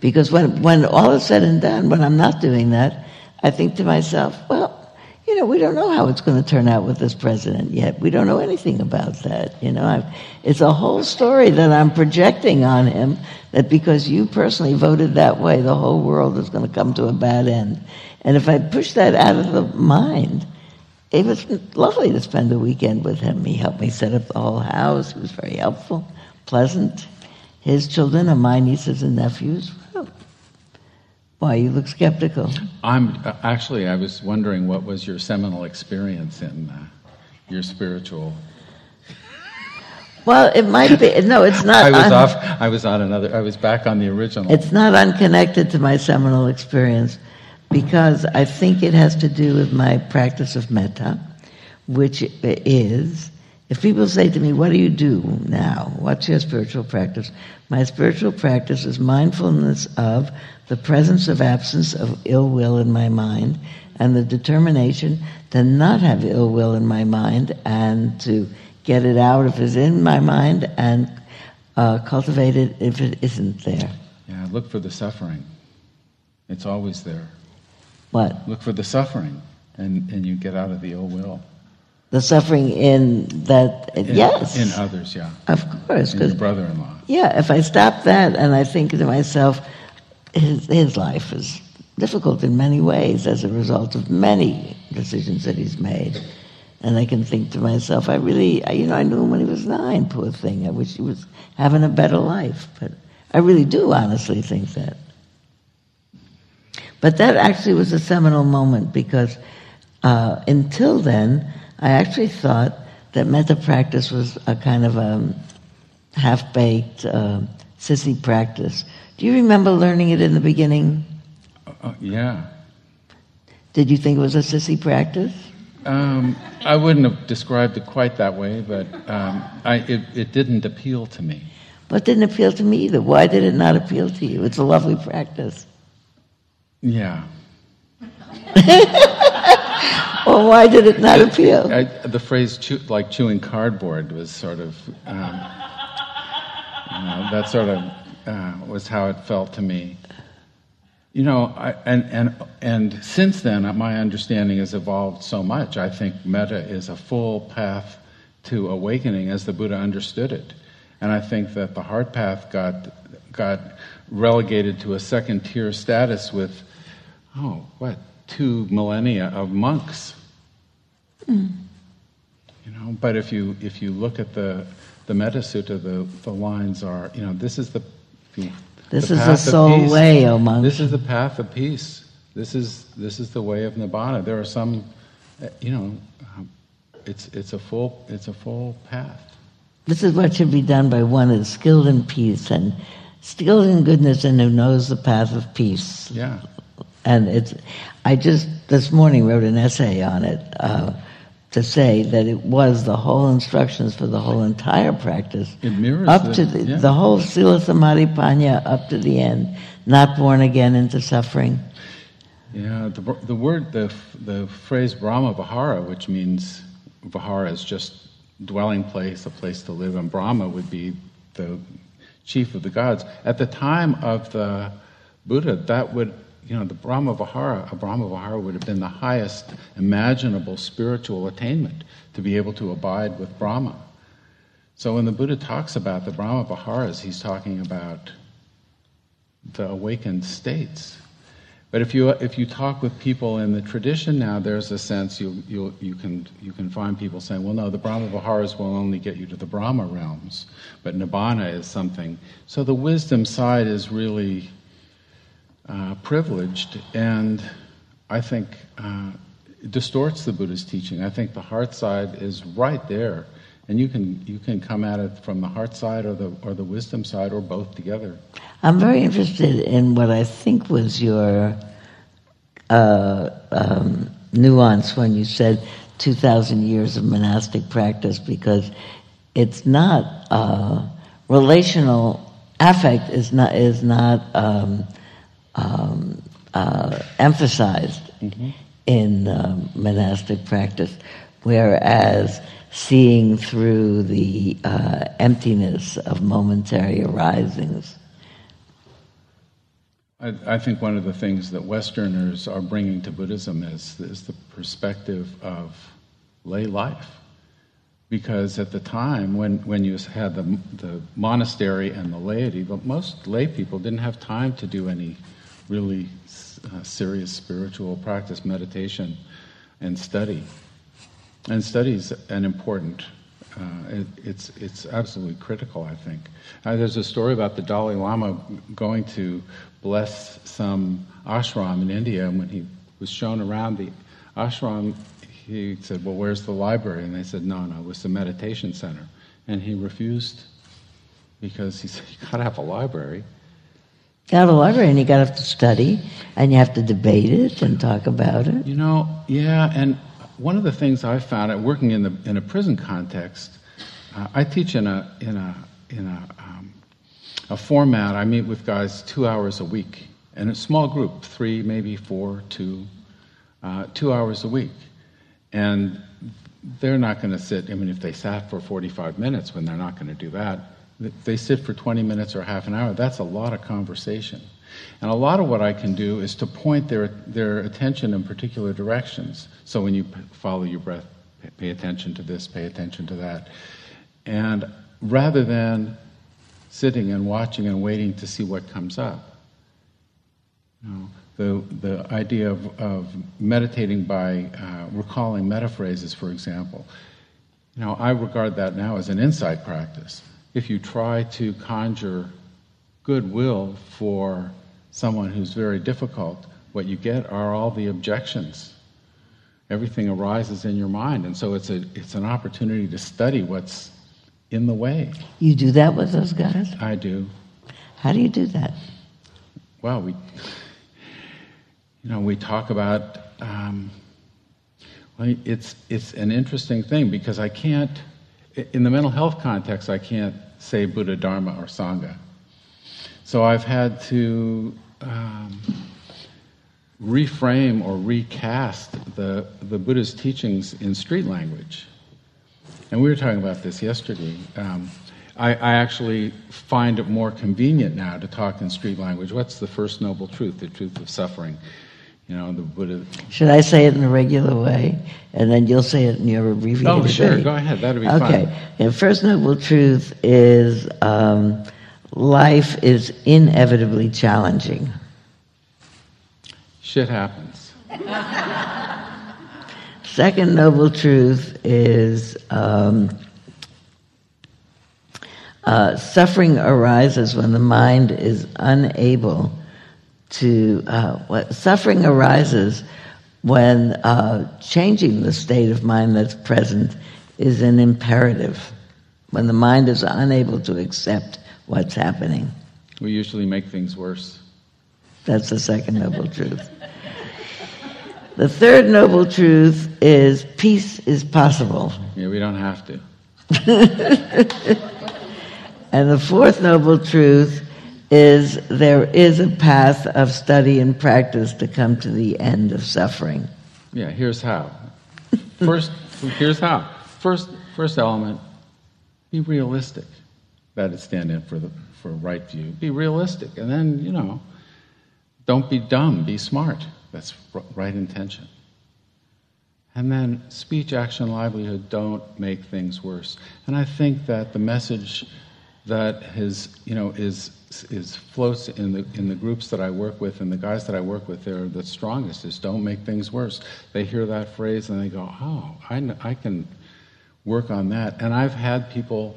Because when when all is said and done, when I'm not doing that, I think to myself, well, you know, we don't know how it's going to turn out with this president yet. We don't know anything about that. You know, I've, it's a whole story that I'm projecting on him that because you personally voted that way, the whole world is going to come to a bad end. And if I push that out of the mind, it was lovely to spend a weekend with him. He helped me set up the whole house. He was very helpful, pleasant. His children are my nieces and nephews. Well, why, you look skeptical. I'm uh, actually, I was wondering what was your seminal experience in uh, your spiritual well, it might be. No, it's not. I was un- off. I was on another. I was back on the original. It's not unconnected to my seminal experience because I think it has to do with my practice of metta, which is if people say to me, What do you do now? What's your spiritual practice? My spiritual practice is mindfulness of the presence of absence of ill will in my mind and the determination to not have ill will in my mind and to get it out if it's in my mind and uh, cultivate it if it isn't there. Yeah, look for the suffering. It's always there. What? Look for the suffering, and, and you get out of the ill will. The suffering in that, in, yes. In others, yeah. Of course. In your brother-in-law. Yeah, if I stop that and I think to myself, his, his life is difficult in many ways as a result of many decisions that he's made. And I can think to myself, I really, you know, I knew him when he was nine, poor thing. I wish he was having a better life. But I really do honestly think that. But that actually was a seminal moment because uh, until then, I actually thought that metta practice was a kind of a half baked, uh, sissy practice. Do you remember learning it in the beginning? Uh, yeah. Did you think it was a sissy practice? Um, I wouldn't have described it quite that way, but um, I, it, it didn't appeal to me. But it didn't appeal to me either. Why did it not appeal to you? It's a lovely practice. Yeah. well, why did it not appeal? I, the phrase chew, like chewing cardboard was sort of, um, know, that sort of uh, was how it felt to me. You know, I, and, and, and since then, uh, my understanding has evolved so much. I think metta is a full path to awakening as the Buddha understood it. And I think that the heart path got, got relegated to a second tier status with, oh, what, two millennia of monks. Mm. You know, but if you, if you look at the, the Metta Sutta, the, the lines are, you know, this is the, the this is the sole way, O monk. This is the path of peace. This is this is the way of nibbana. There are some, you know, it's it's a full it's a full path. This is what should be done by one who is skilled in peace and skilled in goodness and who knows the path of peace. Yeah. And it's, I just this morning wrote an essay on it. Uh, to say that it was the whole instructions for the whole entire practice. It mirrors up the, to the, yeah. the whole Sila Samadhi Panna up to the end, not born again into suffering. Yeah, the, the word, the, the phrase Brahma Vihara, which means Vihara is just dwelling place, a place to live, and Brahma would be the chief of the gods. At the time of the Buddha, that would, you know, the Brahma Vihara, a Brahma Vihara would have been the highest imaginable spiritual attainment to be able to abide with Brahma. So when the Buddha talks about the Brahma Viharas, he's talking about the awakened states. But if you if you talk with people in the tradition now, there's a sense you you you can you can find people saying, well, no, the Brahma Viharas will only get you to the Brahma realms, but Nibbana is something. So the wisdom side is really uh, privileged, and I think uh, distorts the Buddha's teaching. I think the heart side is right there, and you can you can come at it from the heart side or the or the wisdom side or both together. I'm very interested in what I think was your uh, um, nuance when you said 2,000 years of monastic practice because it's not uh, relational affect is not is not um, um, uh, emphasized in um, monastic practice, whereas seeing through the uh, emptiness of momentary arisings. I, I think one of the things that Westerners are bringing to Buddhism is, is the perspective of lay life. Because at the time, when, when you had the, the monastery and the laity, but most lay people didn't have time to do any really uh, serious spiritual practice, meditation, and study. And study is an important, uh, it, it's, it's absolutely critical, I think. Uh, there's a story about the Dalai Lama going to bless some ashram in India, and when he was shown around the ashram, he said, Well, where's the library? And they said, No, no, it was the meditation center. And he refused because he said, You gotta have a library. Have a library and you got to study and you have to debate it and talk about it. You know, yeah, and one of the things I found at working in the in a prison context, uh, I teach in a in a in a um, a format. I meet with guys two hours a week in a small group, three, maybe four, two, uh, two hours a week, and they're not going to sit. I mean, if they sat for 45 minutes, when they're not going to do that, they sit for 20 minutes or half an hour. That's a lot of conversation. And a lot of what I can do is to point their, their attention in particular directions. So when you follow your breath, pay attention to this, pay attention to that. And rather than sitting and watching and waiting to see what comes up, you know, the, the idea of, of meditating by uh, recalling metta phrases, for example, you know, I regard that now as an insight practice. If you try to conjure goodwill for someone who's very difficult, what you get are all the objections. Everything arises in your mind, and so it's a it's an opportunity to study what's in the way. You do that with those guys? I do. How do you do that? Well, we you know we talk about. Um, well, it's it's an interesting thing because I can't in the mental health context I can't say Buddha, Dharma, or Sangha. So I've had to um, reframe or recast the, the Buddha's teachings in street language. And we were talking about this yesterday. Um, I, I, actually find it more convenient now to talk in street language. What's the first noble truth? The truth of suffering. You know, the Buddha. Should I say it in a regular way, and then you'll say it in your abbreviated way? Oh, sure. way? Go ahead. That'd be fine. Okay. And first noble truth is um, life is inevitably challenging. Shit happens. Second noble truth is um, uh, suffering arises when the mind is unable to. Uh, what, suffering arises when uh, changing the state of mind that's present is an imperative. When the mind is unable to accept what's happening. We usually make things worse. That's the second noble truth. The third noble truth is peace is possible. Yeah, we don't have to. And the fourth noble truth is there is a path of study and practice to come to the end of suffering. Yeah, here's how. First, here's how. first, first element, be realistic. That is stand in for the for right view. Be realistic, and then you know, don't be dumb. Be smart. That's right intention. And then speech, action, livelihood. Don't make things worse. And I think that the message that has you know is is floats in the in the groups that I work with and the guys that I work with they're the strongest is don't make things worse. They hear that phrase and they go, oh, I, I can work on that. And I've had people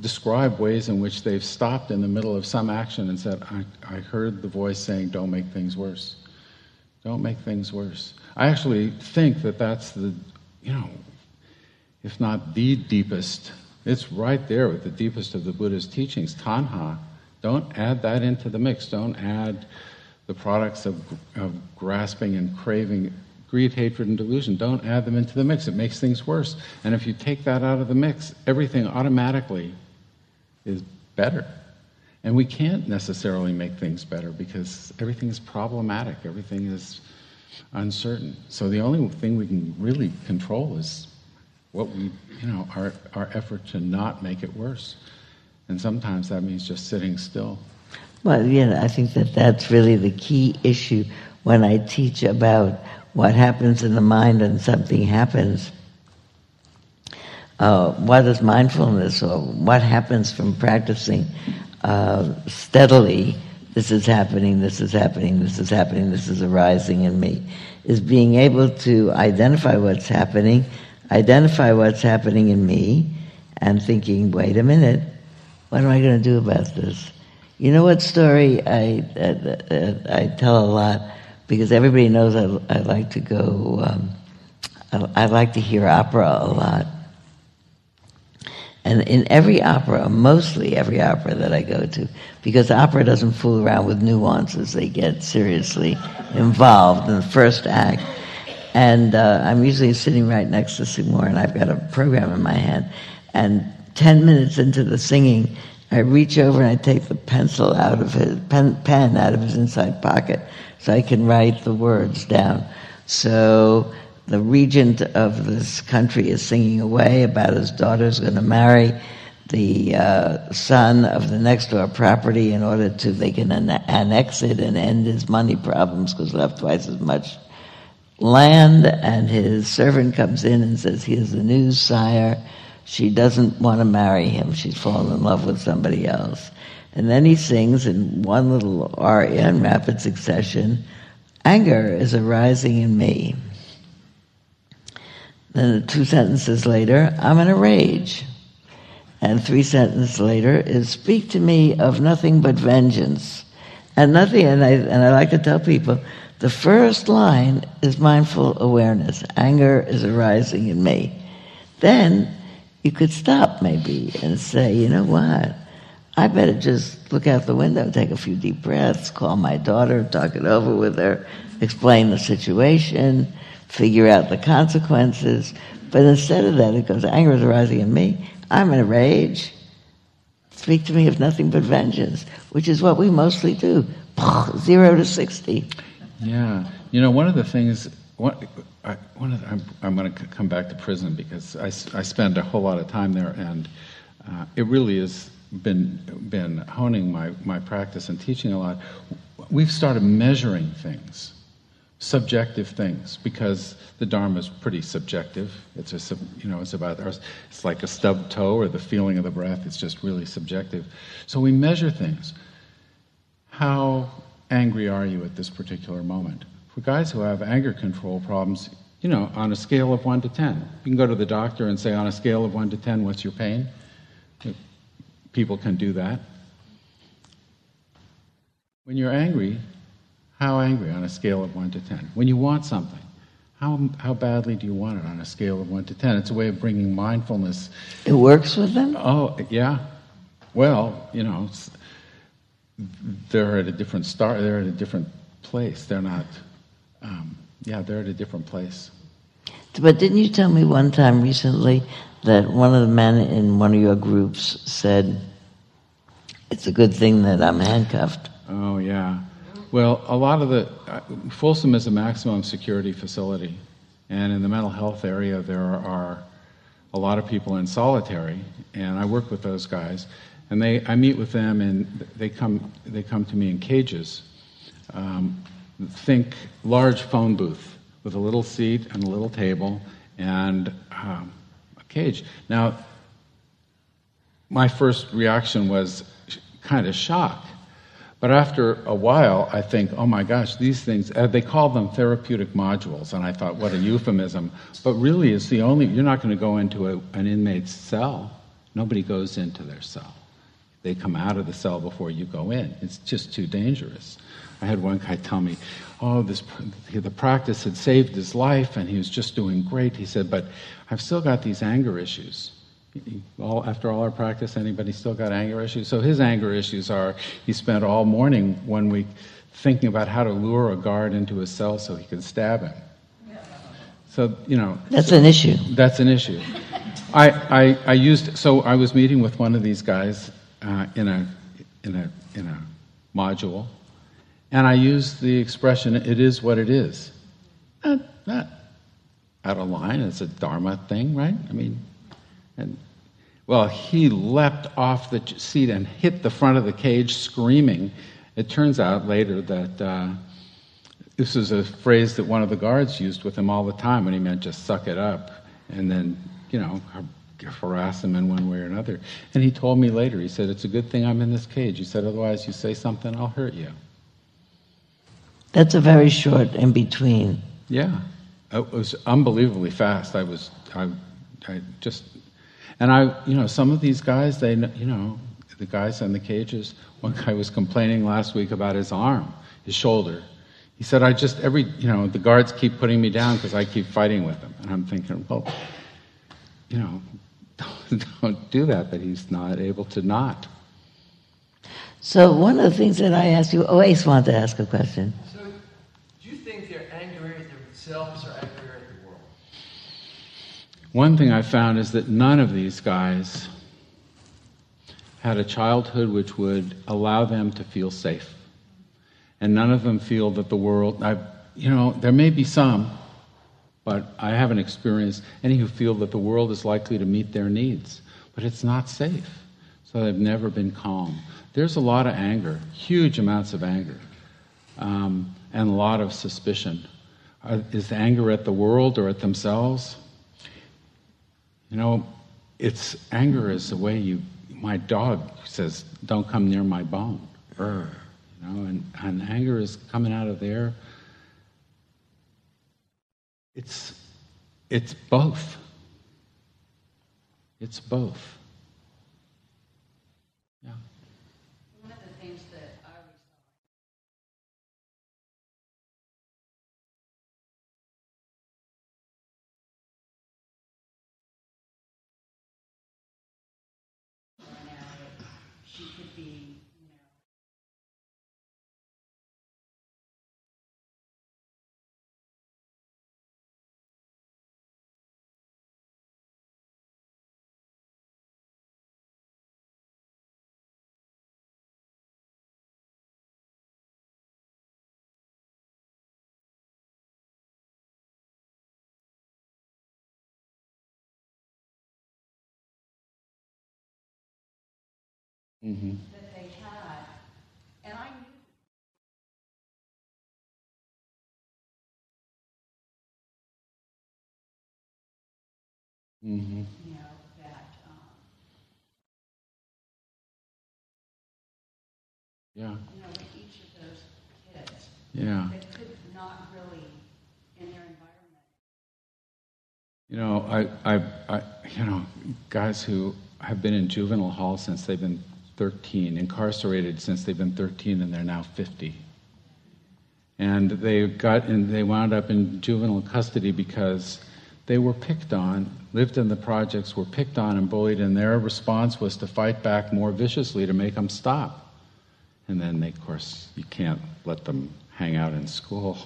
describe ways in which they've stopped in the middle of some action and said, I, I heard the voice saying, don't make things worse. Don't make things worse. I actually think that that's the, you know, if not the deepest, it's right there with the deepest of the Buddha's teachings, tanha. Don't add that into the mix. Don't add the products of, of grasping and craving, greed, hatred, and delusion. Don't add them into the mix. It makes things worse. And if you take that out of the mix, everything automatically is better. And we can't necessarily make things better because everything is problematic, everything is uncertain. So the only thing we can really control is what we, you know, our, our effort to not make it worse. And sometimes that means just sitting still. Well, yeah, I think that that's really the key issue when I teach about what happens in the mind when something happens. Uh, what is mindfulness, or what happens from practicing uh, steadily? This is happening, this is happening, this is happening, this is arising in me. Is being able to identify what's happening, identify what's happening in me, and thinking, wait a minute, what am I going to do about this? You know what story I, uh, I tell a lot because everybody knows I, I like to go. Um, I, I like to hear opera a lot, and in every opera, mostly every opera that I go to, because opera doesn't fool around with nuances; they get seriously involved in the first act. And uh, I'm usually sitting right next to Seymour, and I've got a program in my hand, and 10 minutes into the singing, I reach over and I take the pencil out of his pen, pen out of his inside pocket so I can write the words down. So the regent of this country is singing away about his daughter's going to marry the uh, son of the next door property in order to they can an- annex it and end his money problems because he'll have twice as much land. And his servant comes in and says, "Here's the news, sire." She doesn't want to marry him. She's fallen in love with somebody else. And then he sings in one little aria in rapid succession Anger is arising in me. Then two sentences later, I'm in a rage. And three sentences later is Speak to me of nothing but vengeance. And nothing, and I, and I like to tell people, the first line is mindful awareness. Anger is arising in me. Then you could stop maybe and say, you know what? I better just look out the window, take a few deep breaths, call my daughter, talk it over with her, explain the situation, figure out the consequences. But instead of that, it goes, anger is arising in me. I'm in a rage. Speak to me of nothing but vengeance, which is what we mostly do. Zero to 60. Yeah. You know, one of the things, one, I, one of the, I'm, I'm going to come back to prison because I, I spend a whole lot of time there, and uh, it really has been, been honing my, my practice and teaching a lot. We've started measuring things, subjective things, because the Dharma is pretty subjective. It's a, you know, it's about, it's like a stubbed toe or the feeling of the breath. It's just really subjective. So we measure things. How angry are you at this particular moment? For guys who have anger control problems, you know, on a scale of 1 to 10, you can go to the doctor and say, on a scale of 1 to 10, what's your pain? People can do that. When you're angry, how angry on a scale of 1 to 10? When you want something, how, how badly do you want it on a scale of 1 to 10? It's a way of bringing mindfulness. It works with them? Oh, yeah. Well, you know, they're at a different start, they're at a different place. They're not, um, yeah, they're at a different place. But didn't you tell me one time recently that one of the men in one of your groups said, it's a good thing that I'm handcuffed? Oh, yeah. Well, a lot of the, uh, Folsom is a maximum security facility. And in the mental health area, there are a lot of people in solitary, and I work with those guys. And they, I meet with them, and they come, they come to me in cages. Um, think large phone booth with a little seat and a little table and um, a cage. Now, my first reaction was kind of shock. But after a while, I think, oh my gosh, these things, uh, they call them therapeutic modules. And I thought, what a euphemism. But really, it's the only, you're not going to go into a, an inmate's cell. Nobody goes into their cell. They come out of the cell before you go in. It's just too dangerous. I had one guy tell me, oh, this, the practice had saved his life and he was just doing great. He said, but I've still got these anger issues. All, after all our practice, anybody still got anger issues? So his anger issues are he spent all morning one week thinking about how to lure a guard into his cell so he could stab him. So, you know. That's an issue. That's an issue. I, I, I used, so I was meeting with one of these guys uh, in, a, in, a, in a module, and I used the expression, it is what it is. Not, not out of line, it's a Dharma thing, right? I mean, and well, he leapt off the seat and hit the front of the cage screaming. It turns out later that uh, this is a phrase that one of the guards used with him all the time when he meant just suck it up and then, you know, harass him in one way or another. And he told me later, he said, It's a good thing I'm in this cage. He said, Otherwise, you say something, I'll hurt you. That's a very short in between. Yeah. It was unbelievably fast. I was, I, I just and I, you know, some of these guys, they, you know, the guys in the cages, one guy was complaining last week about his arm, his shoulder. He said, I just, every, you know, the guards keep putting me down because I keep fighting with them. And I'm thinking, well, you know, don't, don't do that, but he's not able to not. So one of the things that I asked you, oh, Ace wanted to ask a question. So, do you think they're angry at themselves or angry at the world? one thing I found is that none of these guys had a childhood which would allow them to feel safe. And none of them feel that the world, I, you know, there may be some, but I haven't experienced any who feel that the world is likely to meet their needs. But it's not safe. So they've never been calm. There's a lot of anger, huge amounts of anger, um, and a lot of suspicion. Uh, is the anger at the world or at themselves? You know, it's anger is the way you. My dog says, "Don't come near my bone." You know, and, and anger is coming out of there. It's it's both. It's both. Mm-hmm. that they had. And I knew. Mm-hmm. You know, that. Um, yeah. You know, with each of those kids. Yeah. That could not really, in their environment. You know, I, I, I, you know, guys who have been in juvenile hall since they've been 13, incarcerated since they've been 13 and they're now 50. And they got and they wound up in juvenile custody because they were picked on, lived in the projects, were picked on and bullied, and their response was to fight back more viciously to make them stop. And then, they, of course, you can't let them hang out in school,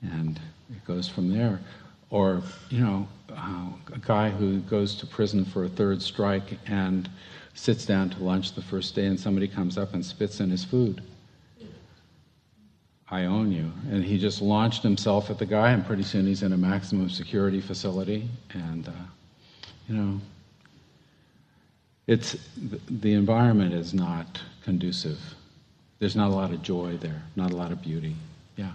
and it goes from there. Or, you know, uh, a guy who goes to prison for a third strike and sits down to lunch the first day and somebody comes up and spits in his food. I own you. And he just launched himself at the guy, and pretty soon he's in a maximum security facility. And uh, you know, it's the, the environment is not conducive. There's not a lot of joy there, not a lot of beauty. Yeah.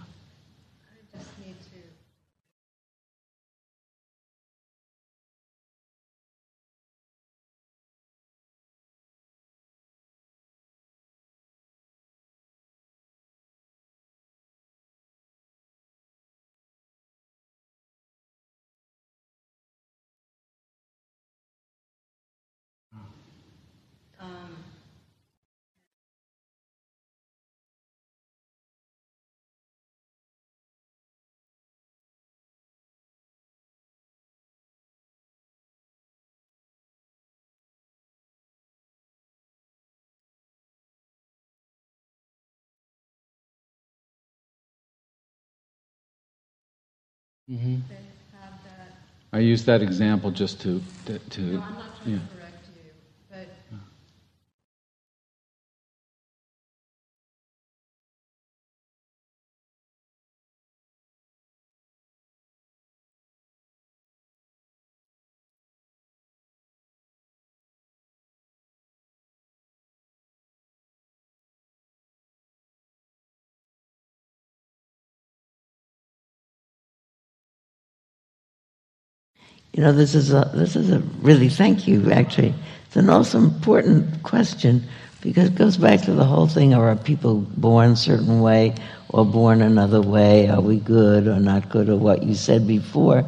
Mm-hmm. they have that. I use that example just to to. to No, I'm not trying yeah. You know, this is a this is a really thank you. Actually, it's an also important question because it goes back to the whole thing: Are people born a certain way or born another way? Are we good or not good? Or what you said before,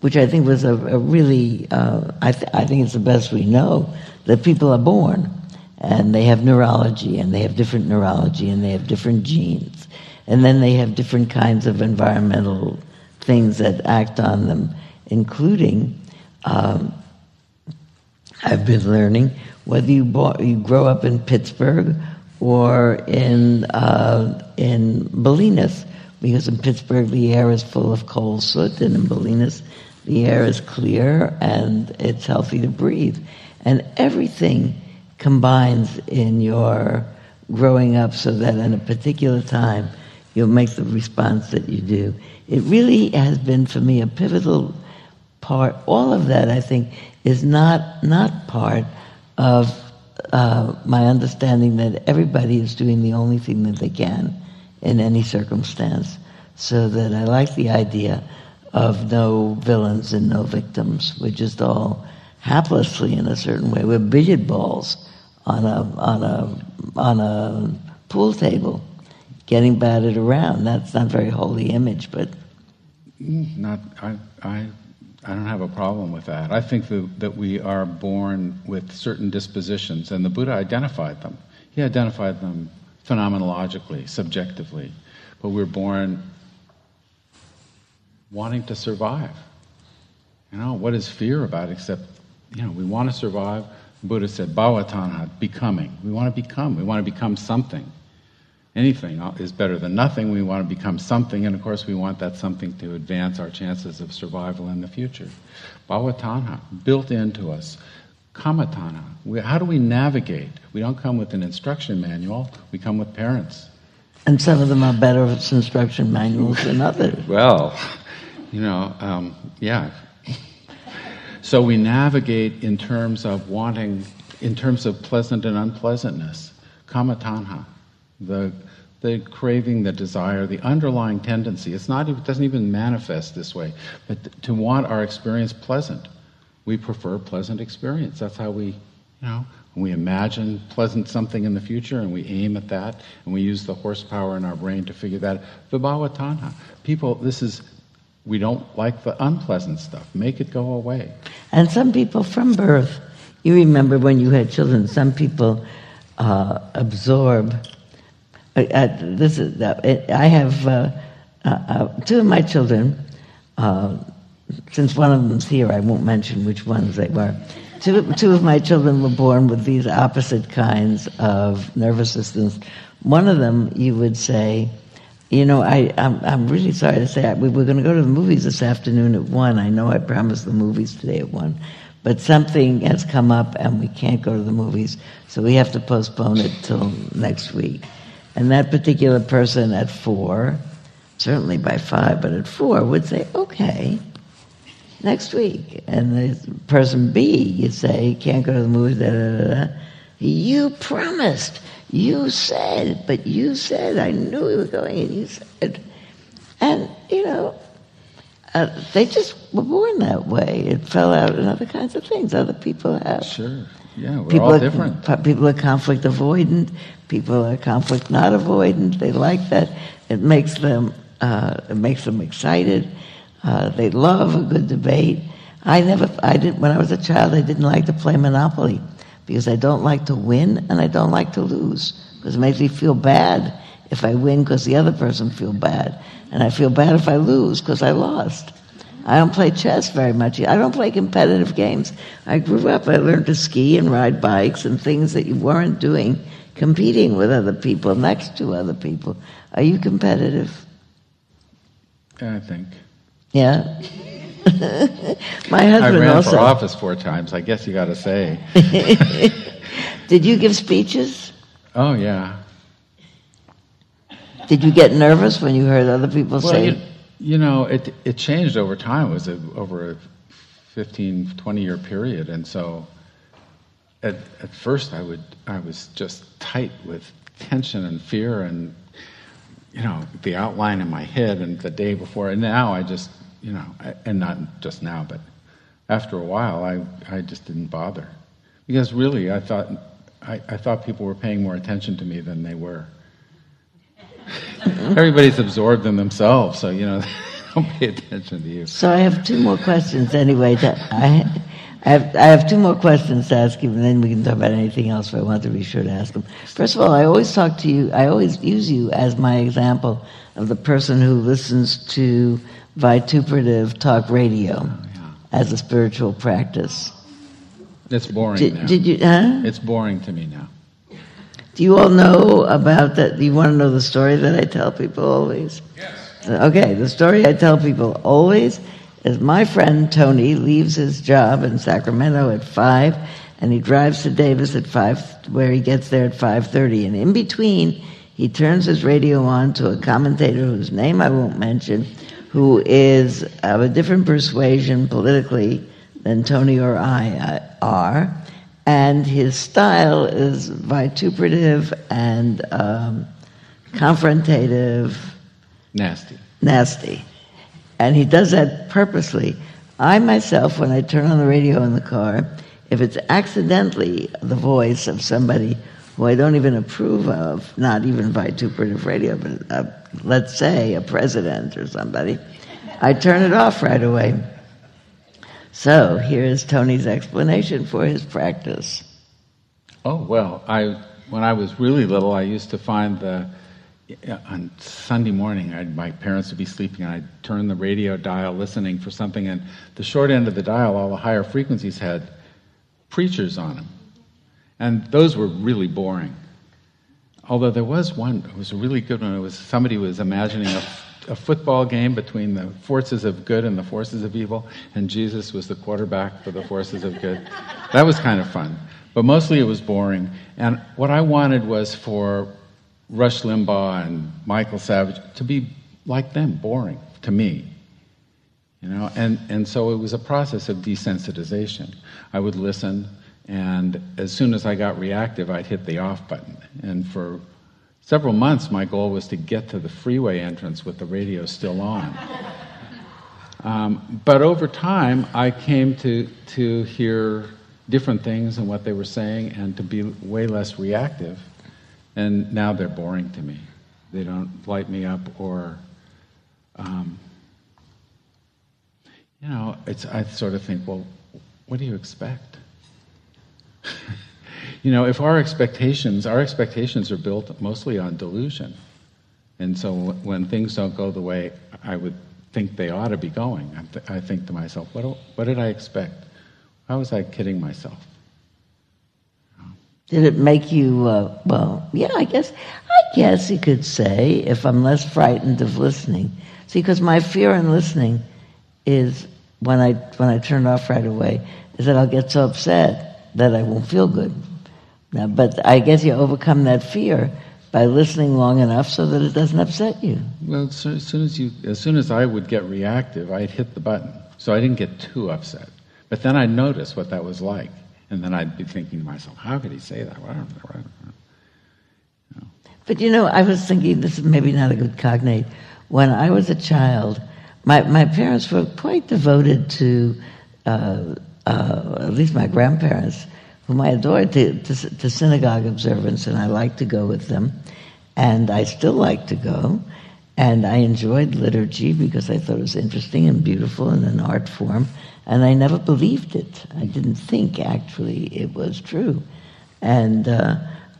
which I think was a, a really uh, I, th- I think it's the best we know that people are born and they have neurology and they have different neurology and they have different genes and then they have different kinds of environmental things that act on them including um, I've been learning whether you, bought, you grow up in Pittsburgh or in uh, in Bolinas, because in Pittsburgh the air is full of coal soot, and in Bolinas the air is clear and it's healthy to breathe, and everything combines in your growing up so that in a particular time you'll make the response that you do. It really has been for me a pivotal part. All of that, I think, is not not part of uh, my understanding that everybody is doing the only thing that they can in any circumstance. So that I like the idea of no villains and no victims. We're just all haplessly, in a certain way, we're billiard balls on a on a on a pool table, getting batted around. That's not a very holy image, but Not, I, I, I don't have a problem with that. I think that, that we are born with certain dispositions, and the Buddha identified them. He identified them phenomenologically, subjectively, but we're born wanting to survive. You know, what is fear about except, you know, we want to survive. Buddha said, bhavatanha, becoming. We want to become. We want to become something. Anything is better than nothing. We want to become something, and of course, we want that something to advance our chances of survival in the future. Bhavatanha, built into us. Kamatanha, we, how do we navigate? We don't come with an instruction manual, we come with parents. and some of them are better with instruction manuals than others. Well, you know, um, yeah. So we navigate in terms of wanting, in terms of pleasant and unpleasantness. Kamatanha, the the craving, the desire, the underlying tendency. It's not. It doesn't even manifest this way, but to want our experience pleasant. We prefer pleasant experience. That's how we, you know, we imagine pleasant something in the future and we aim at that and we use the horsepower in our brain to figure that. Vibhavatanha. People, this is, we don't like the unpleasant stuff. Make it go away. And some people from birth, you remember when you had children, some people uh, absorb. Uh, this is, I have uh, uh, uh, two of my children. Since one of them's here, I won't mention which ones they were. Two, two of my children were born with these opposite kinds of nervous systems. One of them, you would say, you know, I, I'm, I'm really sorry to say, we were going to go to the movies this afternoon at 1. I know I promised the movies today at 1. But something has come up and we can't go to the movies, so we have to postpone it till next week. And that particular person at 4, certainly by 5, but at 4, would say, okay, next week. And the person B, you say, can't go to the movies, da, da, da. You promised. You said, but you said, I knew we were going, and you said. And, you know, uh, they just were born that way. It fell out in other kinds of things. Other people have. Sure. Yeah, we're People all are, different. People are conflict avoidant. People are conflict not avoidant. They like that. It makes them. Uh, it makes them excited. Uh, they love a good debate. I never. I did when I was a child. I didn't like to play Monopoly because I don't like to win and I don't like to lose because it makes me feel bad if I win because the other person feel bad, and I feel bad if I lose because I lost. I don't play chess very much. I don't play competitive games. I grew up, I learned to ski and ride bikes and things that you weren't doing, competing with other people, next to other people. Are you competitive? I think. Yeah. My husband I ran also. for office four times. I guess you got to say. Did you give speeches? Oh yeah. Did you get nervous when you heard other people Well, say, you, know, it it changed over time. It was a, over a 15, 20 year period, and so at at first I would I was just tight with tension and fear and you know the outline in my head and the day before. And now I just you know, and not just now, but after a while, I I just didn't bother because really I thought I, I thought people were paying more attention to me than they were. Everybody's absorbed in themselves, so you know, don't pay attention to you. So I have two more questions anyway. That I, I have, I have two more questions to ask you, and then we can talk about anything else. But I want to be sure to ask them. First of all, I always talk to you. I always use you as my example of the person who listens to vituperative talk radio oh, as a spiritual practice. It's boring now. Did, did you? Huh? It's boring to me now. Do you all know about that? Do you want to know the story that I tell people always? Yes. Okay, the story I tell people always is my friend Tony leaves his job in Sacramento at five, and he drives to Davis at five, where he gets there at five thirty. And in between, he turns his radio on to a commentator whose name I won't mention, who is of a different persuasion politically than Tony or I uh, are and his style is vituperative and um, confrontative, Nasty. nasty. And he does that purposely. I myself, when I turn on the radio in the car, if it's accidentally the voice of somebody who I don't even approve of, not even vituperative radio, but uh, let's say a president or somebody, I turn it off right away. So here's Tony's explanation for his practice. Oh well, I when I was really little, I used to find the on Sunday morning, I'd, my parents would be sleeping, and I'd turn the radio dial, listening for something, and the short end of the dial, all the higher frequencies had preachers on them, and those were really boring. Although there was one, it was a really good one. It was somebody was imagining a a football game between the forces of good and the forces of evil, and Jesus was the quarterback for the forces of good. That was kind of fun. But mostly it was boring. And what I wanted was for Rush Limbaugh and Michael Savage to be like them, boring to me. You know, and, and so it was a process of desensitization. I would listen, and as soon as I got reactive, I'd hit the off button. And for several months, my goal was to get to the freeway entrance with the radio still on. Um, but over time, I came to, to hear different things and what they were saying and to be way less reactive. And now they're boring to me. They don't light me up or, um, you know, it's, I sort of think, well, what do you expect? you know, if our expectations, our expectations are built mostly on delusion. And so when things don't go the way I would think they ought to be going, I, th- I think to myself, what, do- what did I expect? How was I kidding myself? Did it make you, uh, well, yeah, I guess, I guess you could say, if I'm less frightened of listening. See, because my fear in listening is when I, when I turn off right away, is that I'll get so upset that I won't feel good. Now, but I guess you overcome that fear by listening long enough so that it doesn't upset you. Well, so, as soon as you, as soon as I would get reactive, I'd hit the button, so I didn't get too upset. But then I'd notice what that was like, and then I'd be thinking to myself, "How could he say that?" Well, I don't know, I don't know. But you know, I was thinking this is maybe not a good cognate. When I was a child, my, my parents were quite devoted to, uh, uh, at least my grandparents, whom I adored, to, to, to synagogue observance, and I liked to go with them. And I still like to go. And I enjoyed liturgy because I thought it was interesting and beautiful and an art form. And I never believed it. I didn't think actually it was true. And uh,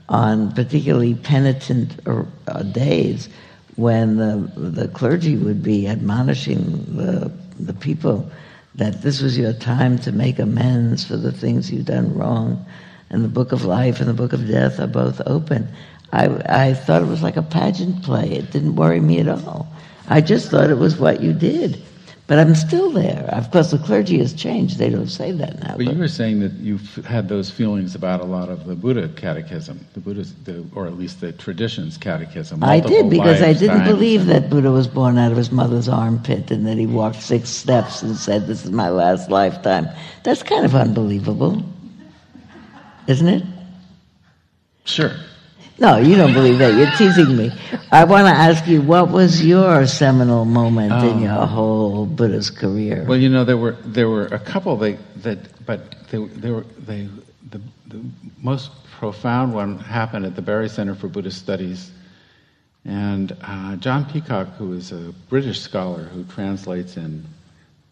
on particularly penitent or, uh, days, when the, the clergy would be admonishing the, the people that this was your time to make amends for the things you've done wrong, and the book of life and the book of death are both open. I, I thought it was like a pageant play. It didn't worry me at all. I just thought it was what you did. But I'm still there. Of course, the clergy has changed. They don't say that now. But but- you were saying that you've had those feelings about a lot of the Buddha catechism, the Buddha's, the, or at least the tradition's catechism. I did because I didn't believe that Buddha was born out of his mother's armpit and that he walked six steps and said, This is my last lifetime. That's kind of unbelievable, isn't it? Sure. No, you don't believe that. You're teasing me. I want to ask you, what was your seminal moment in Oh. your whole Buddhist career? Well, you know, there were there were a couple they, that, but they, they were they the, the most profound one happened at the Barre Center for Buddhist Studies, and uh, John Peacock, who is a British scholar who translates in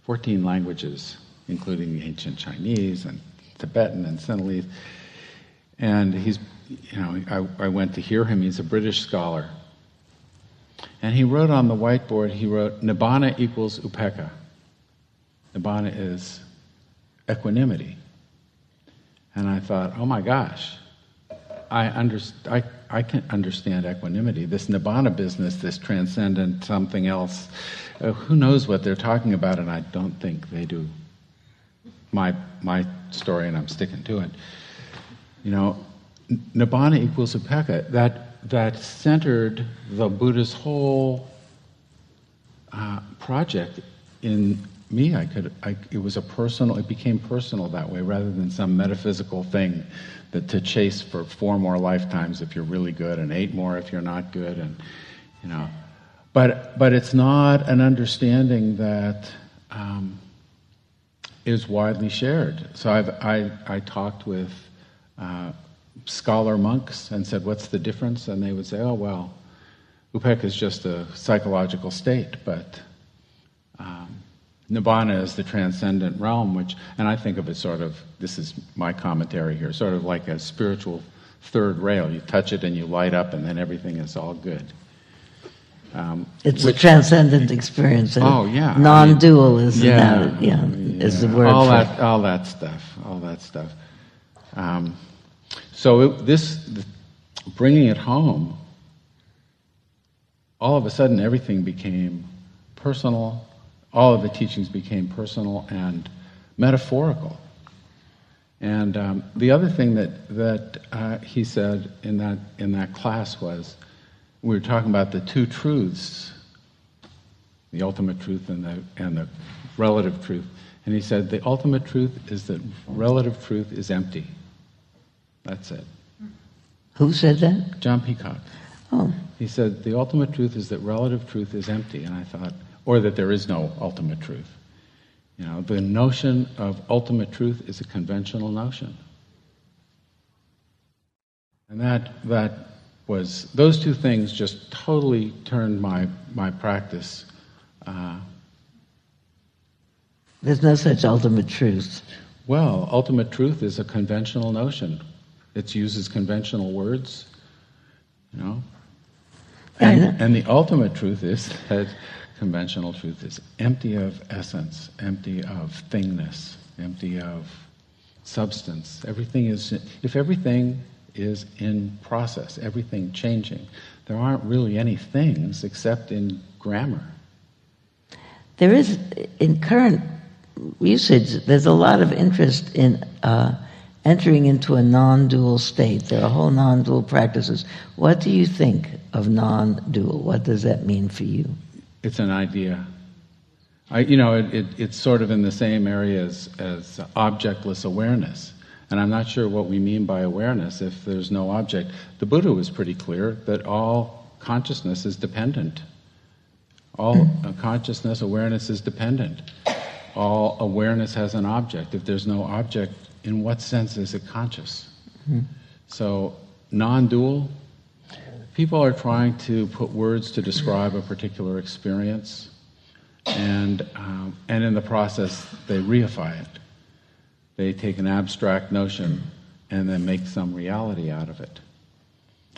14 languages, including ancient Chinese and Tibetan and Sinhalese, and he's you know I, I went to hear him. He's a British scholar. And he wrote on the whiteboard, he wrote, Nibbana equals upekkha. Nibbana is equanimity. And I thought, oh my gosh, I, underst- I, I can understand equanimity. This Nibbana business, this transcendent something else, uh, who knows what they're talking about, and I don't think they do. My, my story, and I'm sticking to it. You know, Nibbana equals upekkha. That, that centered the Buddha's whole uh, project in me. I could, I, it was a personal, it became personal that way rather than some metaphysical thing that to chase for four more lifetimes if you're really good and eight more if you're not good and, you know. But, but it's not an understanding that um, is widely shared. So I've, I, I talked with uh, scholar monks and said, What's the difference? And they would say, Oh, well, Upek is just a psychological state, but um, Nibbana is the transcendent realm, which, and I think of it sort of, this is my commentary here, sort of like a spiritual third rail. You touch it and you light up, and then everything is all good. Um, it's a transcendent experience. Oh, yeah, I mean- Non-dual is yeah, now, yeah, is the word all that, all that stuff, all that stuff. Um, so it, this, bringing it home, all of a sudden everything became personal. All of the teachings became personal and metaphorical. And um, the other thing that that uh, he said in that in that class was, we were talking about the two truths the ultimate truth and the, and the relative truth. And he said, the ultimate truth is that relative truth is empty. That's it. Who said that? John Peacock. Oh, He said, the ultimate truth is that relative truth is empty. And I thought, or that there is no ultimate truth. You know, the notion of ultimate truth is a conventional notion. And that, that was, those two things just totally turned my, my practice uh, there's no such ultimate truth. Well, ultimate truth is a conventional notion. It uses conventional words, you know. And, and the ultimate truth is that conventional truth is empty of essence, empty of thingness, empty of substance. Everything is, if everything is in process, everything changing, there aren't really any things except in grammar. There is, in current usage, there's a lot of interest in uh, entering into a non-dual state. There are whole non-dual practices. What do you think of non-dual? What does that mean for you? It's an idea. I, you know, it, it, it's sort of in the same area as, as objectless awareness. And I'm not sure what we mean by awareness if there's no object. The Buddha was pretty clear that all consciousness is dependent. All uh, consciousness, awareness is dependent. All awareness has an object. If there's no object, in what sense is it conscious? So, non dual, people are trying to put words to describe a particular experience, and, um, and in the process, they reify it. They take an abstract notion and then make some reality out of it,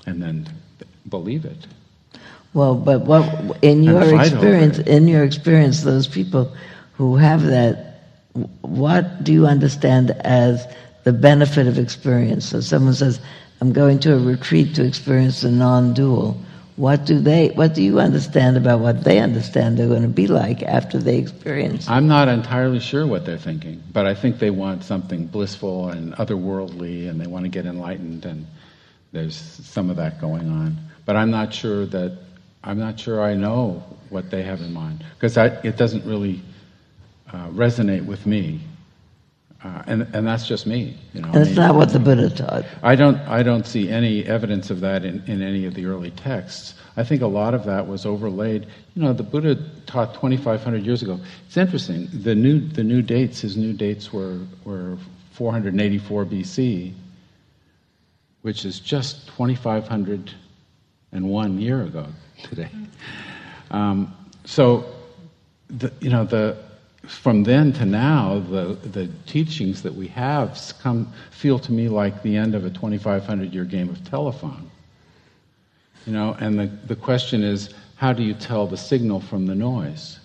and then believe it. Well, but what in your experience, in your experience, those people who have that, what do you understand as the benefit of experience? So someone says, "I'm going to a retreat to experience the non-dual." What do they? What do you understand about what they understand they're going to be like after they experience? I'm not entirely sure what they're thinking, but I think they want something blissful and otherworldly, and they want to get enlightened, and there's some of that going on. But I'm not sure that I'm not sure I know what they have in mind because it doesn't really uh, resonate with me, uh, and and that's just me. You know, I mean, not what the Buddha taught. I don't, I don't see any evidence of that in, in any of the early texts. I think a lot of that was overlaid. You know, the Buddha taught 2,500 years ago. It's interesting. The new, the new dates, his new dates were, were 484 BC, which is just 2,501 year ago today. Um, so, the, you know, the, from then to now, the, the teachings that we have come, feel to me like the end of a 2,500 year game of telephone. You know, and the, the question is, how do you tell the signal from the noise?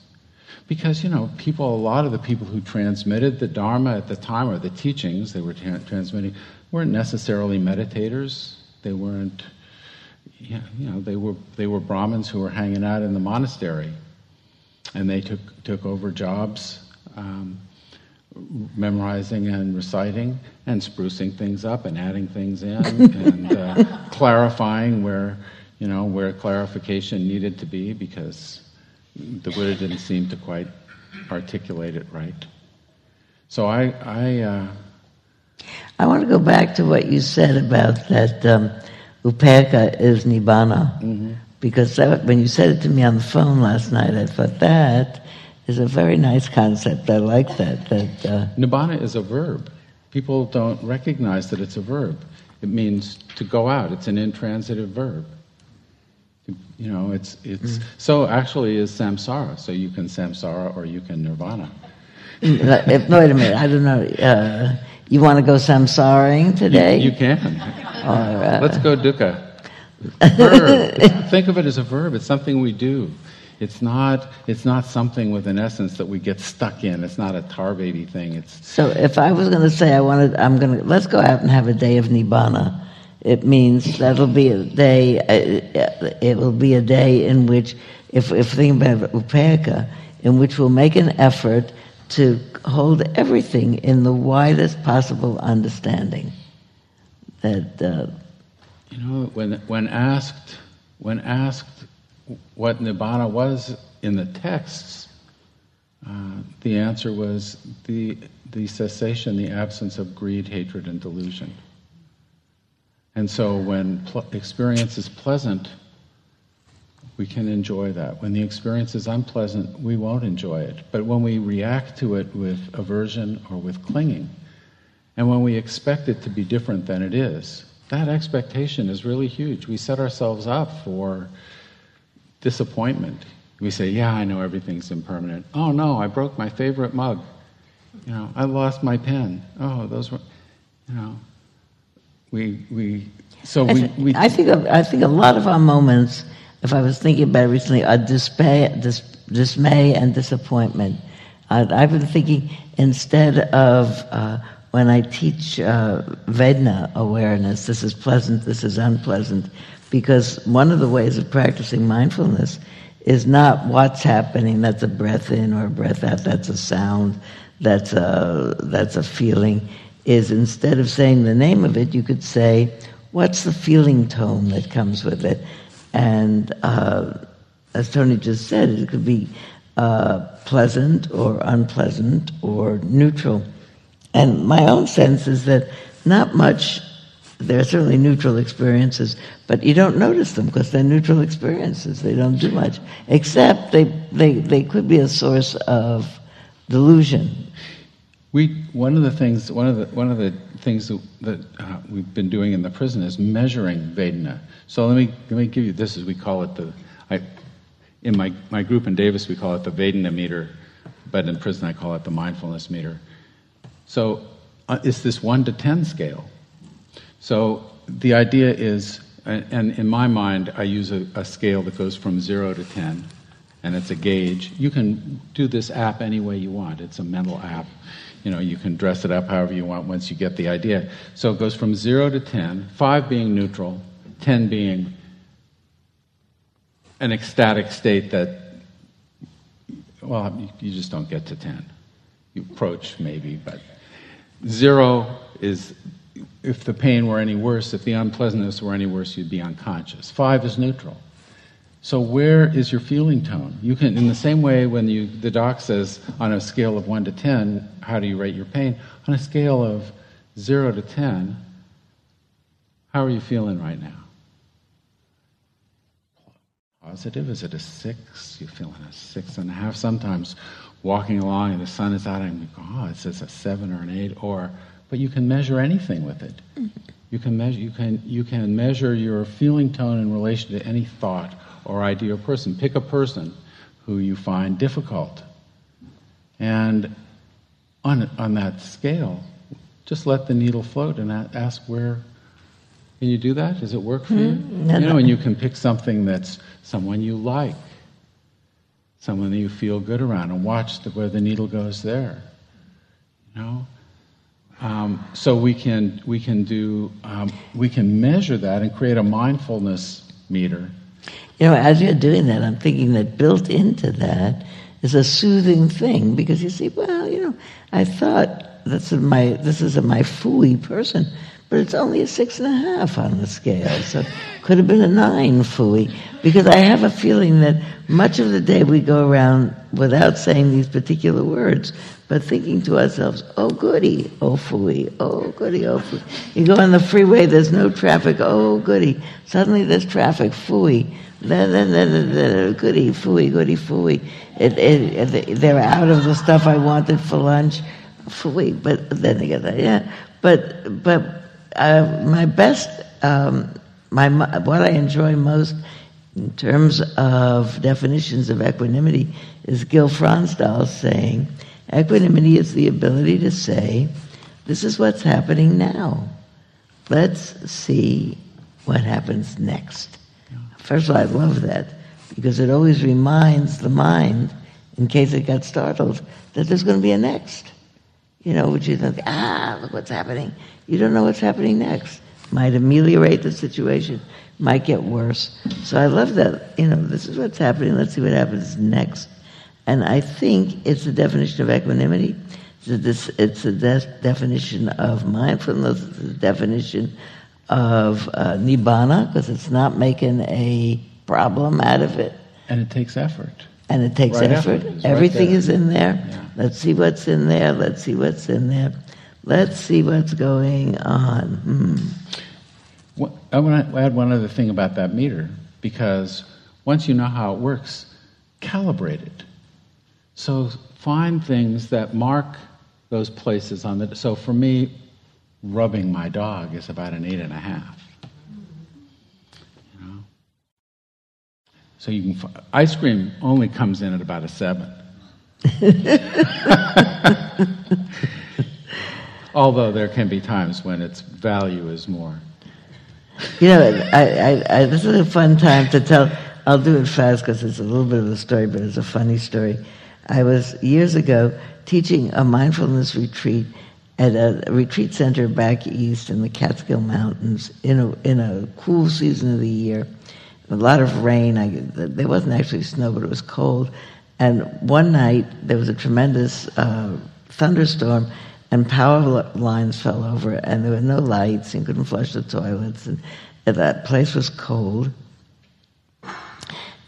Because, you know, people, a lot of the people who transmitted the Dharma at the time, or the teachings they were tra- transmitting, weren't necessarily meditators. They weren't, you know, they were, they were Brahmins who were hanging out in the monastery and they took, took over jobs um, memorizing and reciting and sprucing things up and adding things in and uh, clarifying where you know where clarification needed to be because the Buddha didn't seem to quite articulate it right. So I I uh, I want to go back to what you said about that um, upekkha is nibbana. Because that, when you said it to me on the phone last night, I thought that is a very nice concept. I like that. That uh, nibbana is a verb. People don't recognize that it's a verb. It means to go out. It's an intransitive verb. You know, it's it's so actually is samsara. So you can samsara or you can nirvana. if, wait a minute, I don't know. Uh, you want to go samsaring today? You can. Or, uh, Let's go dukkha. Verb. Think of it as a verb. It's something we do. It's not. It's not something with an essence that we get stuck in. It's not a tar baby thing. It's So if I was going to say I wanted, I'm going to let's go out and have a day of nibbana. It means that'll be a day. Uh, it will be a day in which, if if think about upekkha, in which we'll make an effort to hold everything in the widest possible understanding. That uh, You know, when, when asked, when asked what nibbana was in the texts, uh, the answer was the, the cessation, the absence of greed, hatred, and delusion. And so when pl- experience is pleasant, we can enjoy that. When the experience is unpleasant, we won't enjoy it. But when we react to it with aversion or with clinging, and when we expect it to be different than it is, that expectation is really huge. We set ourselves up for disappointment. We say, Yeah, I know everything's impermanent. Oh no, I broke my favorite mug. You know, I lost my pen. Oh, those were, you know, we, we, so I, we, we I think of, I think a lot of our moments, if I was thinking about it recently, are dismay, dis, dismay and disappointment. I, I've been thinking instead of uh, when I teach uh, Vedana awareness, this is pleasant, this is unpleasant, because one of the ways of practicing mindfulness is not what's happening. That's a breath in or a breath out. That's a sound. That's a that's a feeling. is instead of saying the name of it, you could say, what's the feeling tone that comes with it? And uh, as Tony just said, it could be uh, pleasant or unpleasant or neutral. And my own sense is that not much, there are certainly neutral experiences, but you don't notice them because they're neutral experiences. They don't do much, except they, they, they could be a source of delusion. We one of the things one of the one of the things that, that uh, we've been doing in the prison is measuring Vedana. So let me let me give you this as we call it the I, in my my group in Davis we call it the Vedana meter, but in prison I call it the mindfulness meter. So uh, it's this one to ten scale. So the idea is, and, in my mind I use a, a scale that goes from zero to ten, and it's a gauge. You can do this app any way you want. It's a mental app you know, you can dress it up however you want once you get the idea. So it goes from zero to 10, five being neutral, 10 being an ecstatic state that, well, you just don't get to 10. You approach maybe, but zero is if the pain were any worse, if the unpleasantness were any worse, you'd be unconscious. Five is neutral. So where is your feeling tone? You can, in the same way, when you the doc says on a scale of one to ten, how do you rate your pain? On a scale of zero to ten, how are you feeling right now? Positive? Is it a six? You feeling a six and a half? Sometimes walking along and the sun is out and you go, oh, it says a seven or an eight, or but you can measure anything with it. You can measure you can you can measure your feeling tone in relation to any thought or idea or person. Pick a person who you find difficult. And on, on that scale, just let the needle float and ask where. Can you do that? Does it work for you? Mm-hmm. You know, and you can pick something that's someone you like, someone that you feel good around, and watch the, where the needle goes there. You know, um, so we can we can do um, we can measure that and create a mindfulness meter you know, as you're doing that, I'm thinking that built into that is a soothing thing because you see, well, you know, I thought this is my this is a my fooey person, but it's only a six and a half on the scale, so could have been a nine fooey because I have a feeling that much of the day we go around without saying these particular words, but thinking to ourselves, oh goody, oh fooey, oh goody, oh fooey. You go on the freeway, there's no traffic, oh goody. Suddenly there's traffic, fooey goody fooey, goody fooey. It, it, they're out of the stuff I wanted for lunch, fooey. But then they get that, yeah. But but uh, my best, um, my what I enjoy most in terms of definitions of equanimity is Gil Fronsdal saying, equanimity is the ability to say, this is what's happening now. Let's see what happens next. First of all, I love that because it always reminds the mind, in case it got startled, that there's going to be a next. You know, which you think, ah, look what's happening. You don't know what's happening next. Might ameliorate the situation, might get worse. So I love that. You know, this is what's happening. Let's see what happens next. And I think it's the definition of equanimity. It's the de- definition of mindfulness. It's the definition of uh, nibbana because it's not making a problem out of it. And it takes effort. And it takes right effort. effort. Everything right is in there. Yeah. Let's see what's in there. Let's see what's in there. Let's see what's going on. Hmm. Well, I want to add one other thing about that meter because once you know how it works, calibrate it. So find things that mark those places on the. So for me, rubbing my dog is about an eight and a half. You know? So you can ice cream only comes in at about a seven. Although there can be times when its value is more. You know, I, I, I, this is a fun time to tell. I'll do it fast because it's a little bit of a story, but it's a funny story. I was years ago teaching a mindfulness retreat at a retreat center back east in the Catskill Mountains in a, in a cool season of the year. A lot of rain. I, there wasn't actually snow, but it was cold. And one night there was a tremendous uh, thunderstorm, and power lines fell over, and there were no lights, and couldn't flush the toilets, and, that place was cold.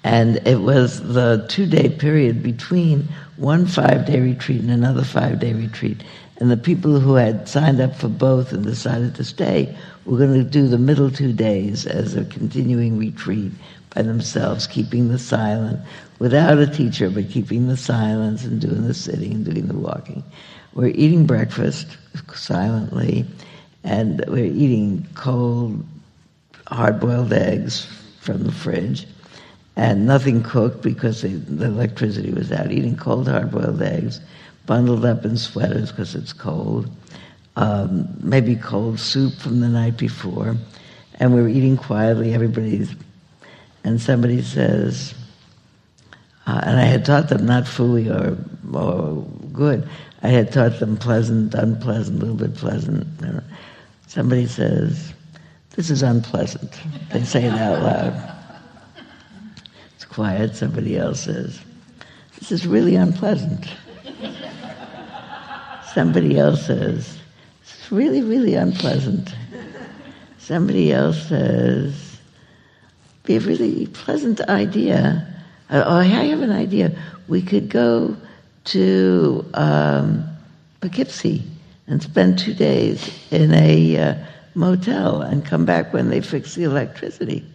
And it was the two day period between one five day retreat and another five day retreat. And the people who had signed up for both and decided to stay were going to do the middle two days as a continuing retreat by themselves, keeping the silence without a teacher, but keeping the silence and doing the sitting and doing the walking. We're eating breakfast silently, and we're eating cold, hard boiled eggs from the fridge and nothing cooked because the, the electricity was out. Eating cold, hard-boiled eggs, bundled up in sweaters because it's cold. Um, maybe cold soup from the night before, and we're eating quietly. Everybody's, and somebody says, uh, and I had taught them not fooey or or good. I had taught them pleasant, unpleasant, a little bit pleasant. Somebody says, "This is unpleasant." They say it out loud It's quiet, somebody else says, This is really unpleasant. somebody else says, is really, really unpleasant. Somebody else says, Be a really pleasant idea. Oh, I have an idea. We could go to um, Poughkeepsie and spend two days in a uh, motel and come back when they fix the electricity.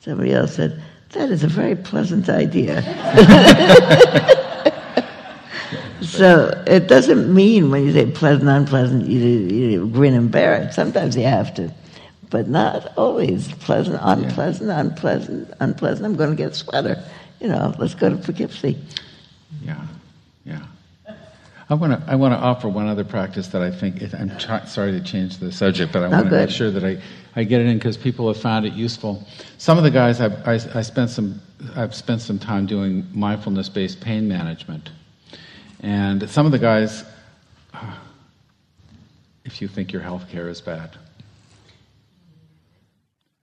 Somebody else said, that is a very pleasant idea. so it doesn't mean when you say pleasant, unpleasant, you, you grin and bear it. Sometimes you have to, but not always. Pleasant, unpleasant, unpleasant, unpleasant. I'm going to get a sweater. You know, let's go to Poughkeepsie. Yeah, yeah. I want to I want to offer one other practice that I think it, I'm try, sorry to change the subject, but I want to make sure that I, I get it in because people have found it useful. Some of the guys I've, I, I spent some I've spent some time doing mindfulness based pain management, and some of the guys, if you think your health care is bad.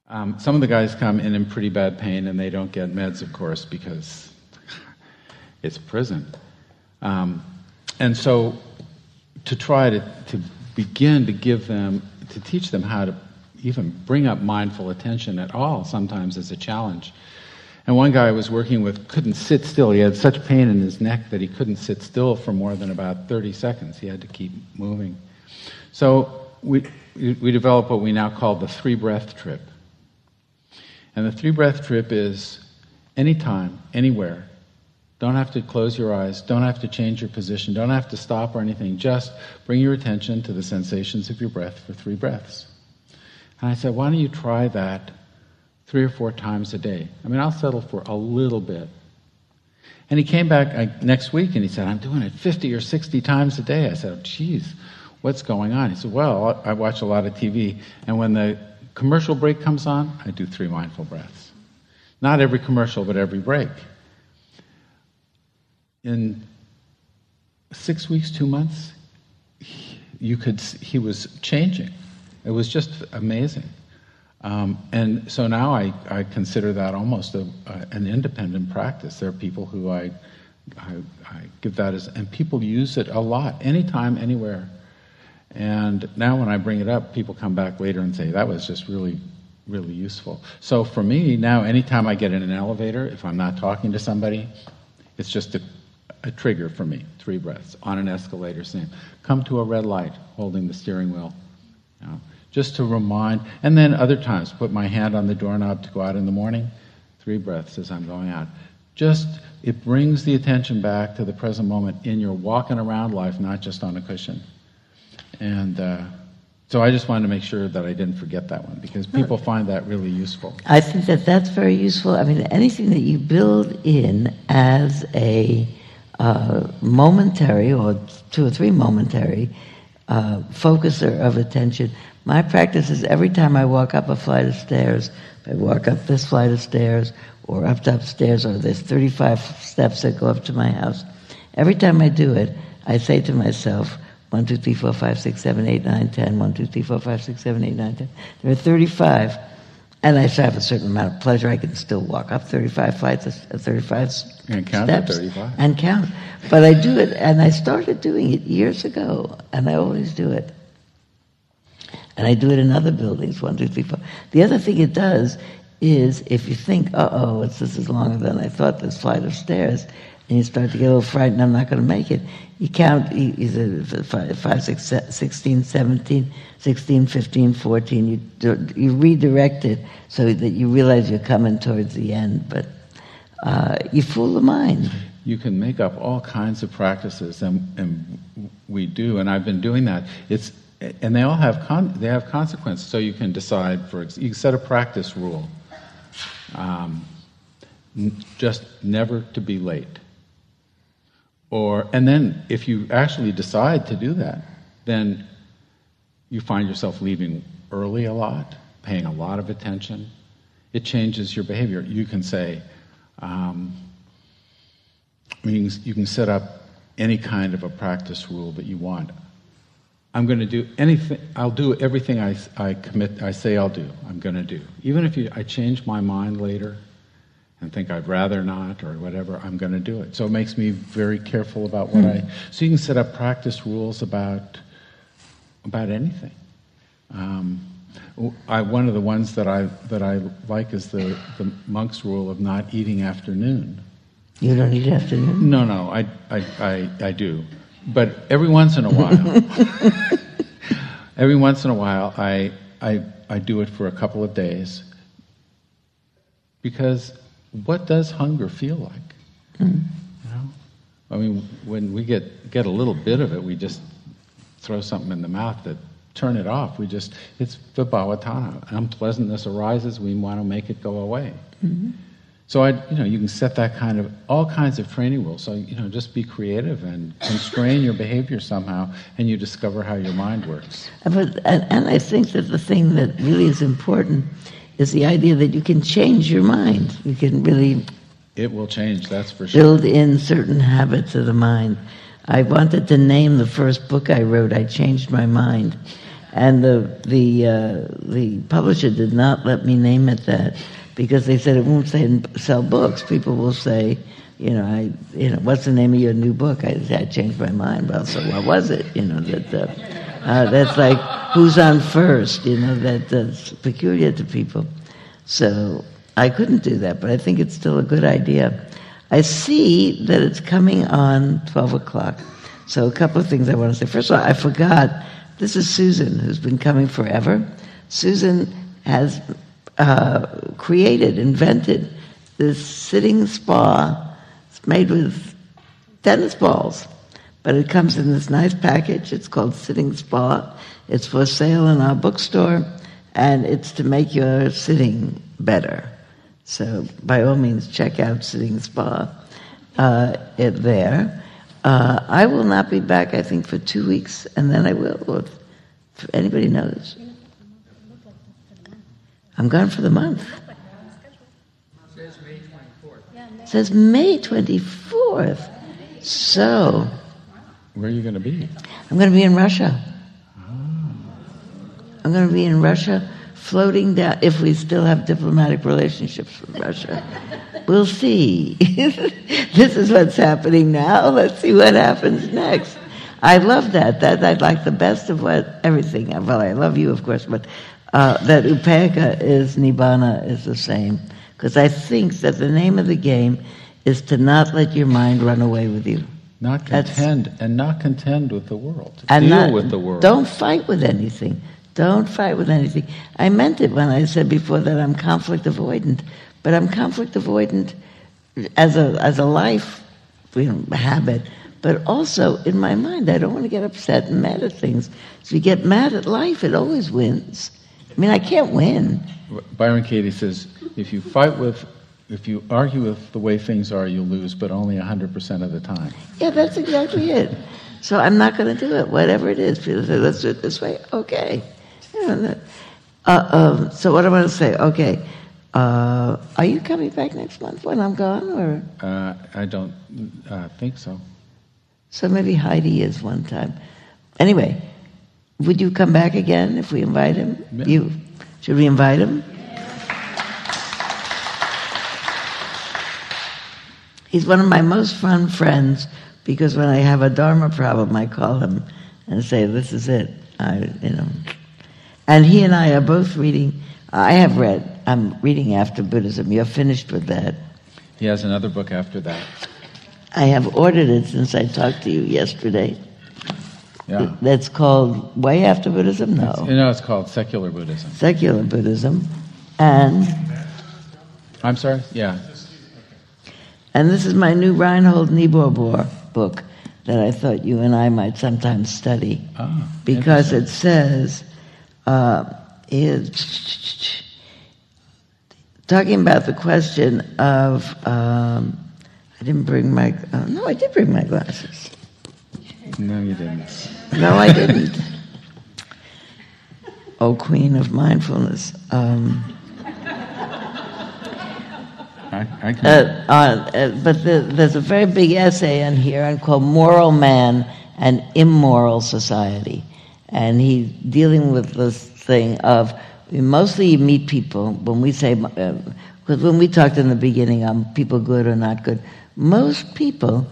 Um, some of the guys come in in pretty bad pain and they don't get meds, of course, because it's prison. Um, and so to try to, to begin to give them, to teach them how to even bring up mindful attention at all sometimes is a challenge. And one guy I was working with couldn't sit still. He had such pain in his neck that he couldn't sit still for more than about 30 seconds. He had to keep moving. So we, we developed what we now call the three breath trip. And the three breath trip is anytime, anywhere, don't have to close your eyes. Don't have to change your position. Don't have to stop or anything. Just bring your attention to the sensations of your breath for three breaths. And I said, why don't you try that three or four times a day? I mean, I'll settle for a little bit. And he came back uh, next week and he said, I'm doing it 50 or 60 times a day. I said, oh, geez, what's going on? He said, well, I watch a lot of TV, and when the commercial break comes on, I do three mindful breaths. Not every commercial, but every break in six weeks, two months, you could he was changing. It was just amazing. Um, and so now I, I consider that almost a, a, an independent practice. There are people who I, I, I give that as, and people use it a lot, anytime, anywhere. And now when I bring it up, people come back later and say, that was just really, really useful. So for me, now anytime I get in an elevator, if I'm not talking to somebody, it's just a a trigger for me. Three breaths on an escalator, same. Come to a red light, holding the steering wheel. You know, just to remind, and then other times, put my hand on the doorknob to go out in the morning. Three breaths as I'm going out. Just it brings the attention back to the present moment in your walking around life, not just on a cushion. And uh, so I just wanted to make sure that I didn't forget that one because people find that really useful. I think that that's very useful. I mean, anything that you build in as a uh, momentary or two or three momentary uh, focuser of attention. My practice is every time I walk up a flight of stairs, I walk up this flight of stairs or up the upstairs or there's 35 steps that go up to my house, every time I do it, I say to myself, 1, 2, 3, 4, 5, 6, 7, 8, 9, 10, 1, 2, 3, 4, 5, 6, 7, 8, 9, 10. There are 35. And I still have a certain amount of pleasure. I can still walk up 35 flights, of- 35 s- And count steps 35. and count. But I do it, and I started doing it years ago, and I always do it. And I do it in other buildings, one, two, three, four. The other thing it does is if you think, uh oh, this is longer than I thought, this flight of stairs, and you start to get a little frightened, I'm not going to make it. You count either five, five, six, se- 16, 17, 16, 15, 14. You, do- you redirect it so that you realize you're coming towards the end, but uh, you fool the mind. You can make up all kinds of practices, and, and we do, and I've been doing that. It's, and they all have con, they have consequences. So you can decide for you set a practice rule, um, just never to be late. Or and then if you actually decide to do that, then you find yourself leaving early a lot, paying a lot of attention. It changes your behavior. You can say. Um, you can, you can set up any kind of a practice rule that you want. I'm going to do anything. I'll do everything I, I commit. I say I'll do. I'm going to do. Even if you, I change my mind later, and think I'd rather not or whatever, I'm going to do it. So it makes me very careful about what I. So you can set up practice rules about about anything. Um, I, one of the ones that I that I like is the the monk's rule of not eating afternoon. You don't eat afternoon? No, no, I, I, I, I do. But every once in a while, every once in a while, I, I, I do it for a couple of days. Because what does hunger feel like? Hmm. You know? I mean, when we get, get a little bit of it, we just throw something in the mouth that turn it off. We just, it's vibhavatanha. Unpleasantness arises, we want to make it go away. Mm-hmm. So I, you know, you can set that kind of all kinds of training rules. So you know, just be creative and constrain your behavior somehow, and you discover how your mind works. But, and, and I think that the thing that really is important is the idea that you can change your mind. You can really It will change, that's for sure. build in certain habits of the mind. I wanted to name the first book I wrote. I changed my mind, and the the uh, the publisher did not let me name it that because they said it won't say, sell books. People will say, you know, I you know, what's the name of your new book? I I changed my mind. Well, so what was it? You know that. Uh, uh, that's like who's on first, you know, that, that's peculiar to people. So I couldn't do that, but I think it's still a good idea. I see that it's coming on 12 o'clock. So a couple of things I want to say. First of all, I forgot, this is Susan, who's been coming forever. Susan has uh, created, invented this sitting spa. It's made with tennis balls. But it comes in this nice package. It's called Sitting Spa. It's for sale in our bookstore, and it's to make your sitting better. So, by all means, check out Sitting Spa uh, it there. Uh, I will not be back, I think, for two weeks, and then I will, or if anybody knows. I'm gone for the month. Says May twenty-fourth. It says May 24th. So, Where are you going to be? I'm going to be in Russia. I'm going to be in Russia, floating down, if we still have diplomatic relationships with Russia. We'll see. this is what's happening now. Let's see what happens next. I love that. That I'd like the best of what everything. Well, I love you, of course, but uh, that Upekkha is Nibbana is the same. Because I think that the name of the game is to not let your mind run away with you. Not That's- contend, and not contend with the world. and Deal not, with the world. Don't fight with anything. Don't fight with anything. I meant it when I said before that I'm conflict avoidant, but I'm conflict avoidant as a as a life you know, habit, but also in my mind. I don't want to get upset and mad at things. If you get mad at life, it always wins. I mean, I can't win. Byron Katie says, if you fight with, if you argue with the way things are, you lose, but only 100% of the time. Yeah, that's exactly it. So I'm not going to do it, whatever it is. People say, let's do it this way. Okay. Uh, um, so what I want to say, okay, uh, are you coming back next month when I'm gone? or Uh, I don't uh, think so. So maybe Heidi is one time. Anyway, would you come back again if we invite him? Yeah. You Should we invite him? He's one of my most fun friends because when I have a Dharma problem, I call him and say, "This is it." I, you know, and he and I are both reading. I have read. I'm reading After Buddhism. You're finished with that. He has another book after that. I have ordered it since I talked to you yesterday. Yeah. That's called Way After Buddhism? No. You know, it's called secular Buddhism. Secular Buddhism. And I'm sorry? Yeah. And this is my new Reinhold Niebuhr book that I thought you and I might sometimes study. Ah, because it says, uh, is talking about the question of, um, I didn't bring my, uh, no, I did bring my glasses. No, you didn't. No, I didn't. oh, Queen of Mindfulness. Um, I, I can. uh, uh, uh, but the, there's a very big essay in here on called Moral Man and Immoral Society. And he's dealing with this thing of mostly you meet people when we say, because when we talked in the beginning on people good or not good, most people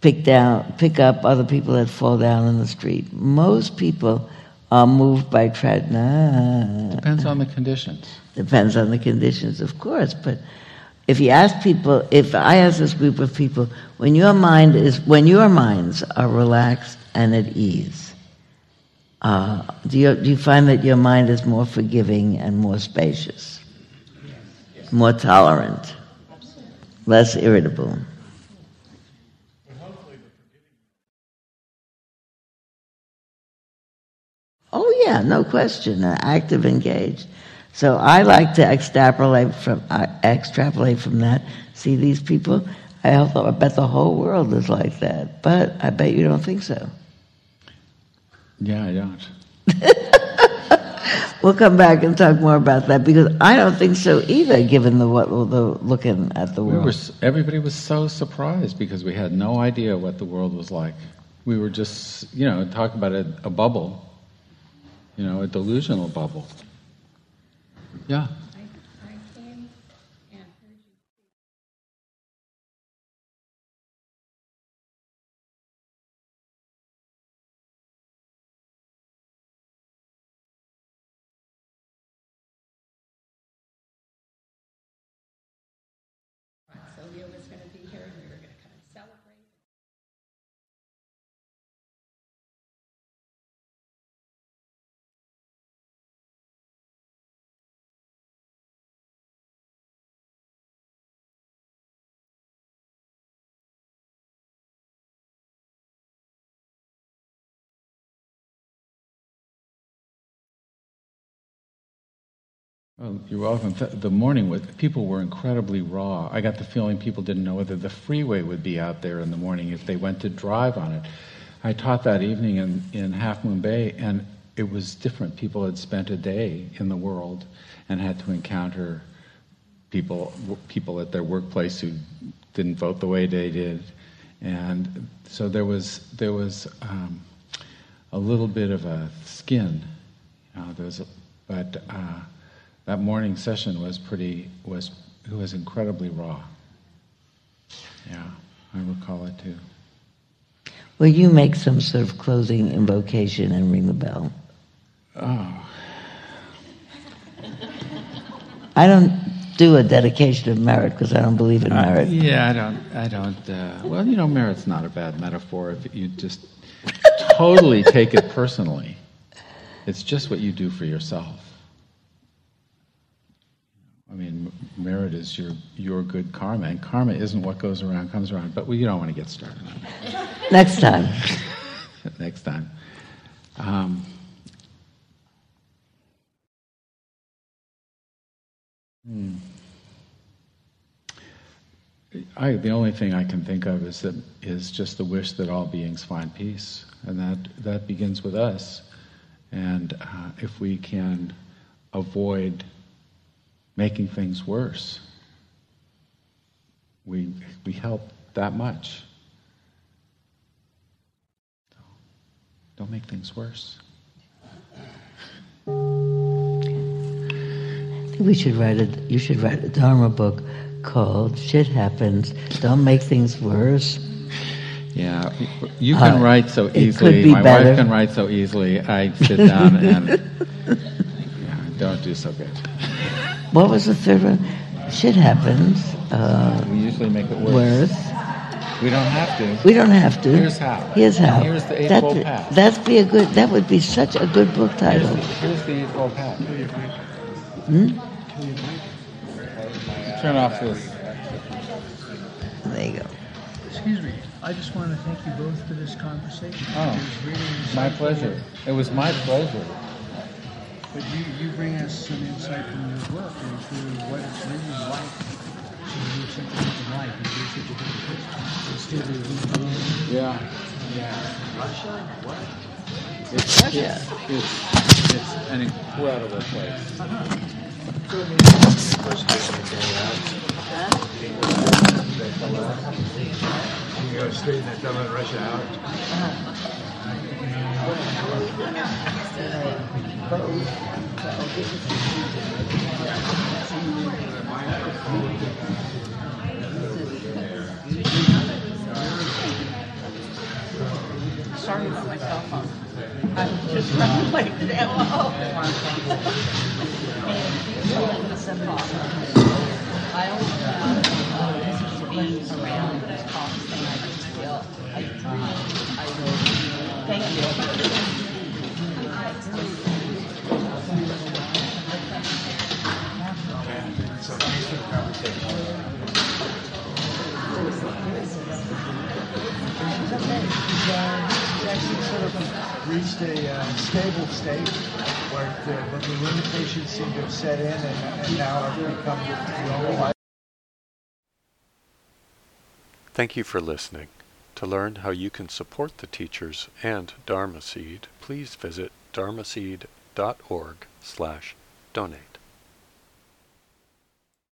pick down, pick up other people that fall down in the street. Most people are moved by tragedy. Depends on the conditions. Depends on the conditions, of course. But if you ask people, if I ask this group of people, when your mind is, when your minds are relaxed and at ease, uh, do you do you find that your mind is more forgiving and more spacious, more tolerant, less irritable? Oh yeah, no question, active, engaged. So I like to extrapolate from uh, extrapolate from that. See these people. I, also, I bet the whole world is like that, but I bet you don't think so. Yeah, I don't. We'll come back and talk more about that because I don't think so either, given the what the looking at the We world. were, s- everybody was so surprised because we had no idea what the world was like. We were just, you know, talk about a, a bubble, you know, a delusional bubble. Yeah. Oh, you're welcome. Th- The morning was, people were incredibly raw. I got the feeling people didn't know whether the freeway would be out there in the morning if they went to drive on it. I taught that evening in, in Half Moon Bay, and it was different. People had spent a day in the world and had to encounter people people at their workplace who didn't vote the way they did, and so there was there was um, a little bit of a skin. There was, a, but uh, that morning session was pretty was it was incredibly raw. Yeah, I recall it too. Will you make some sort of closing invocation and ring the bell? Oh, I don't do a dedication of merit because I don't believe in Uh, merit. yeah, I don't. I don't. Uh, well, you know, merit's not a bad metaphor if you just totally take it personally. It's just what you do for yourself. I mean, merit is your your good karma, and karma isn't what goes around comes around. But we don't want to get started on that. Next time. next time. Um, hmm. I, the only thing I can think of is that is just the wish that all beings find peace, and that that begins with us. And uh, if we can avoid making things worse, we we help that much. Don't make things worse. I think we should write a. You should write a Dharma book called Shit Happens. Don't make things worse. Yeah, you can Uh, write so easily. be My better. wife can write so easily. I sit down and yeah, don't do so good. What was the third one? Shit Happens. Uh, We usually make it worse. worse. We don't have to. We don't have to. Here's how. Here's how. Here's the That- Eightfold Path. That'd be a good. That would be such a good book title. Here's the eightfold path. Hmm? Turn off this. There you go. Excuse me, I just want to thank you both for this conversation. Oh, It was really My pleasure. It was my pleasure. But you, you bring us some insight from your work into what it's really like to live such a different life and do such a different business. And still be doing Yeah. yeah. It's, it's, it's, it's an incredible place. You go straighten that fellow in Russia out. Sorry about my cell phone. I'm just running late. I always uh, being around this coffee thing, I just feel, I, I, thank you. He's actually sort of reached a uh, stable state where the, the limitations seem to have set in and, and now have become normal life. Thank you for listening. To learn how you can support the teachers and Dharma Seed, please visit dharmaseed.org slash donate.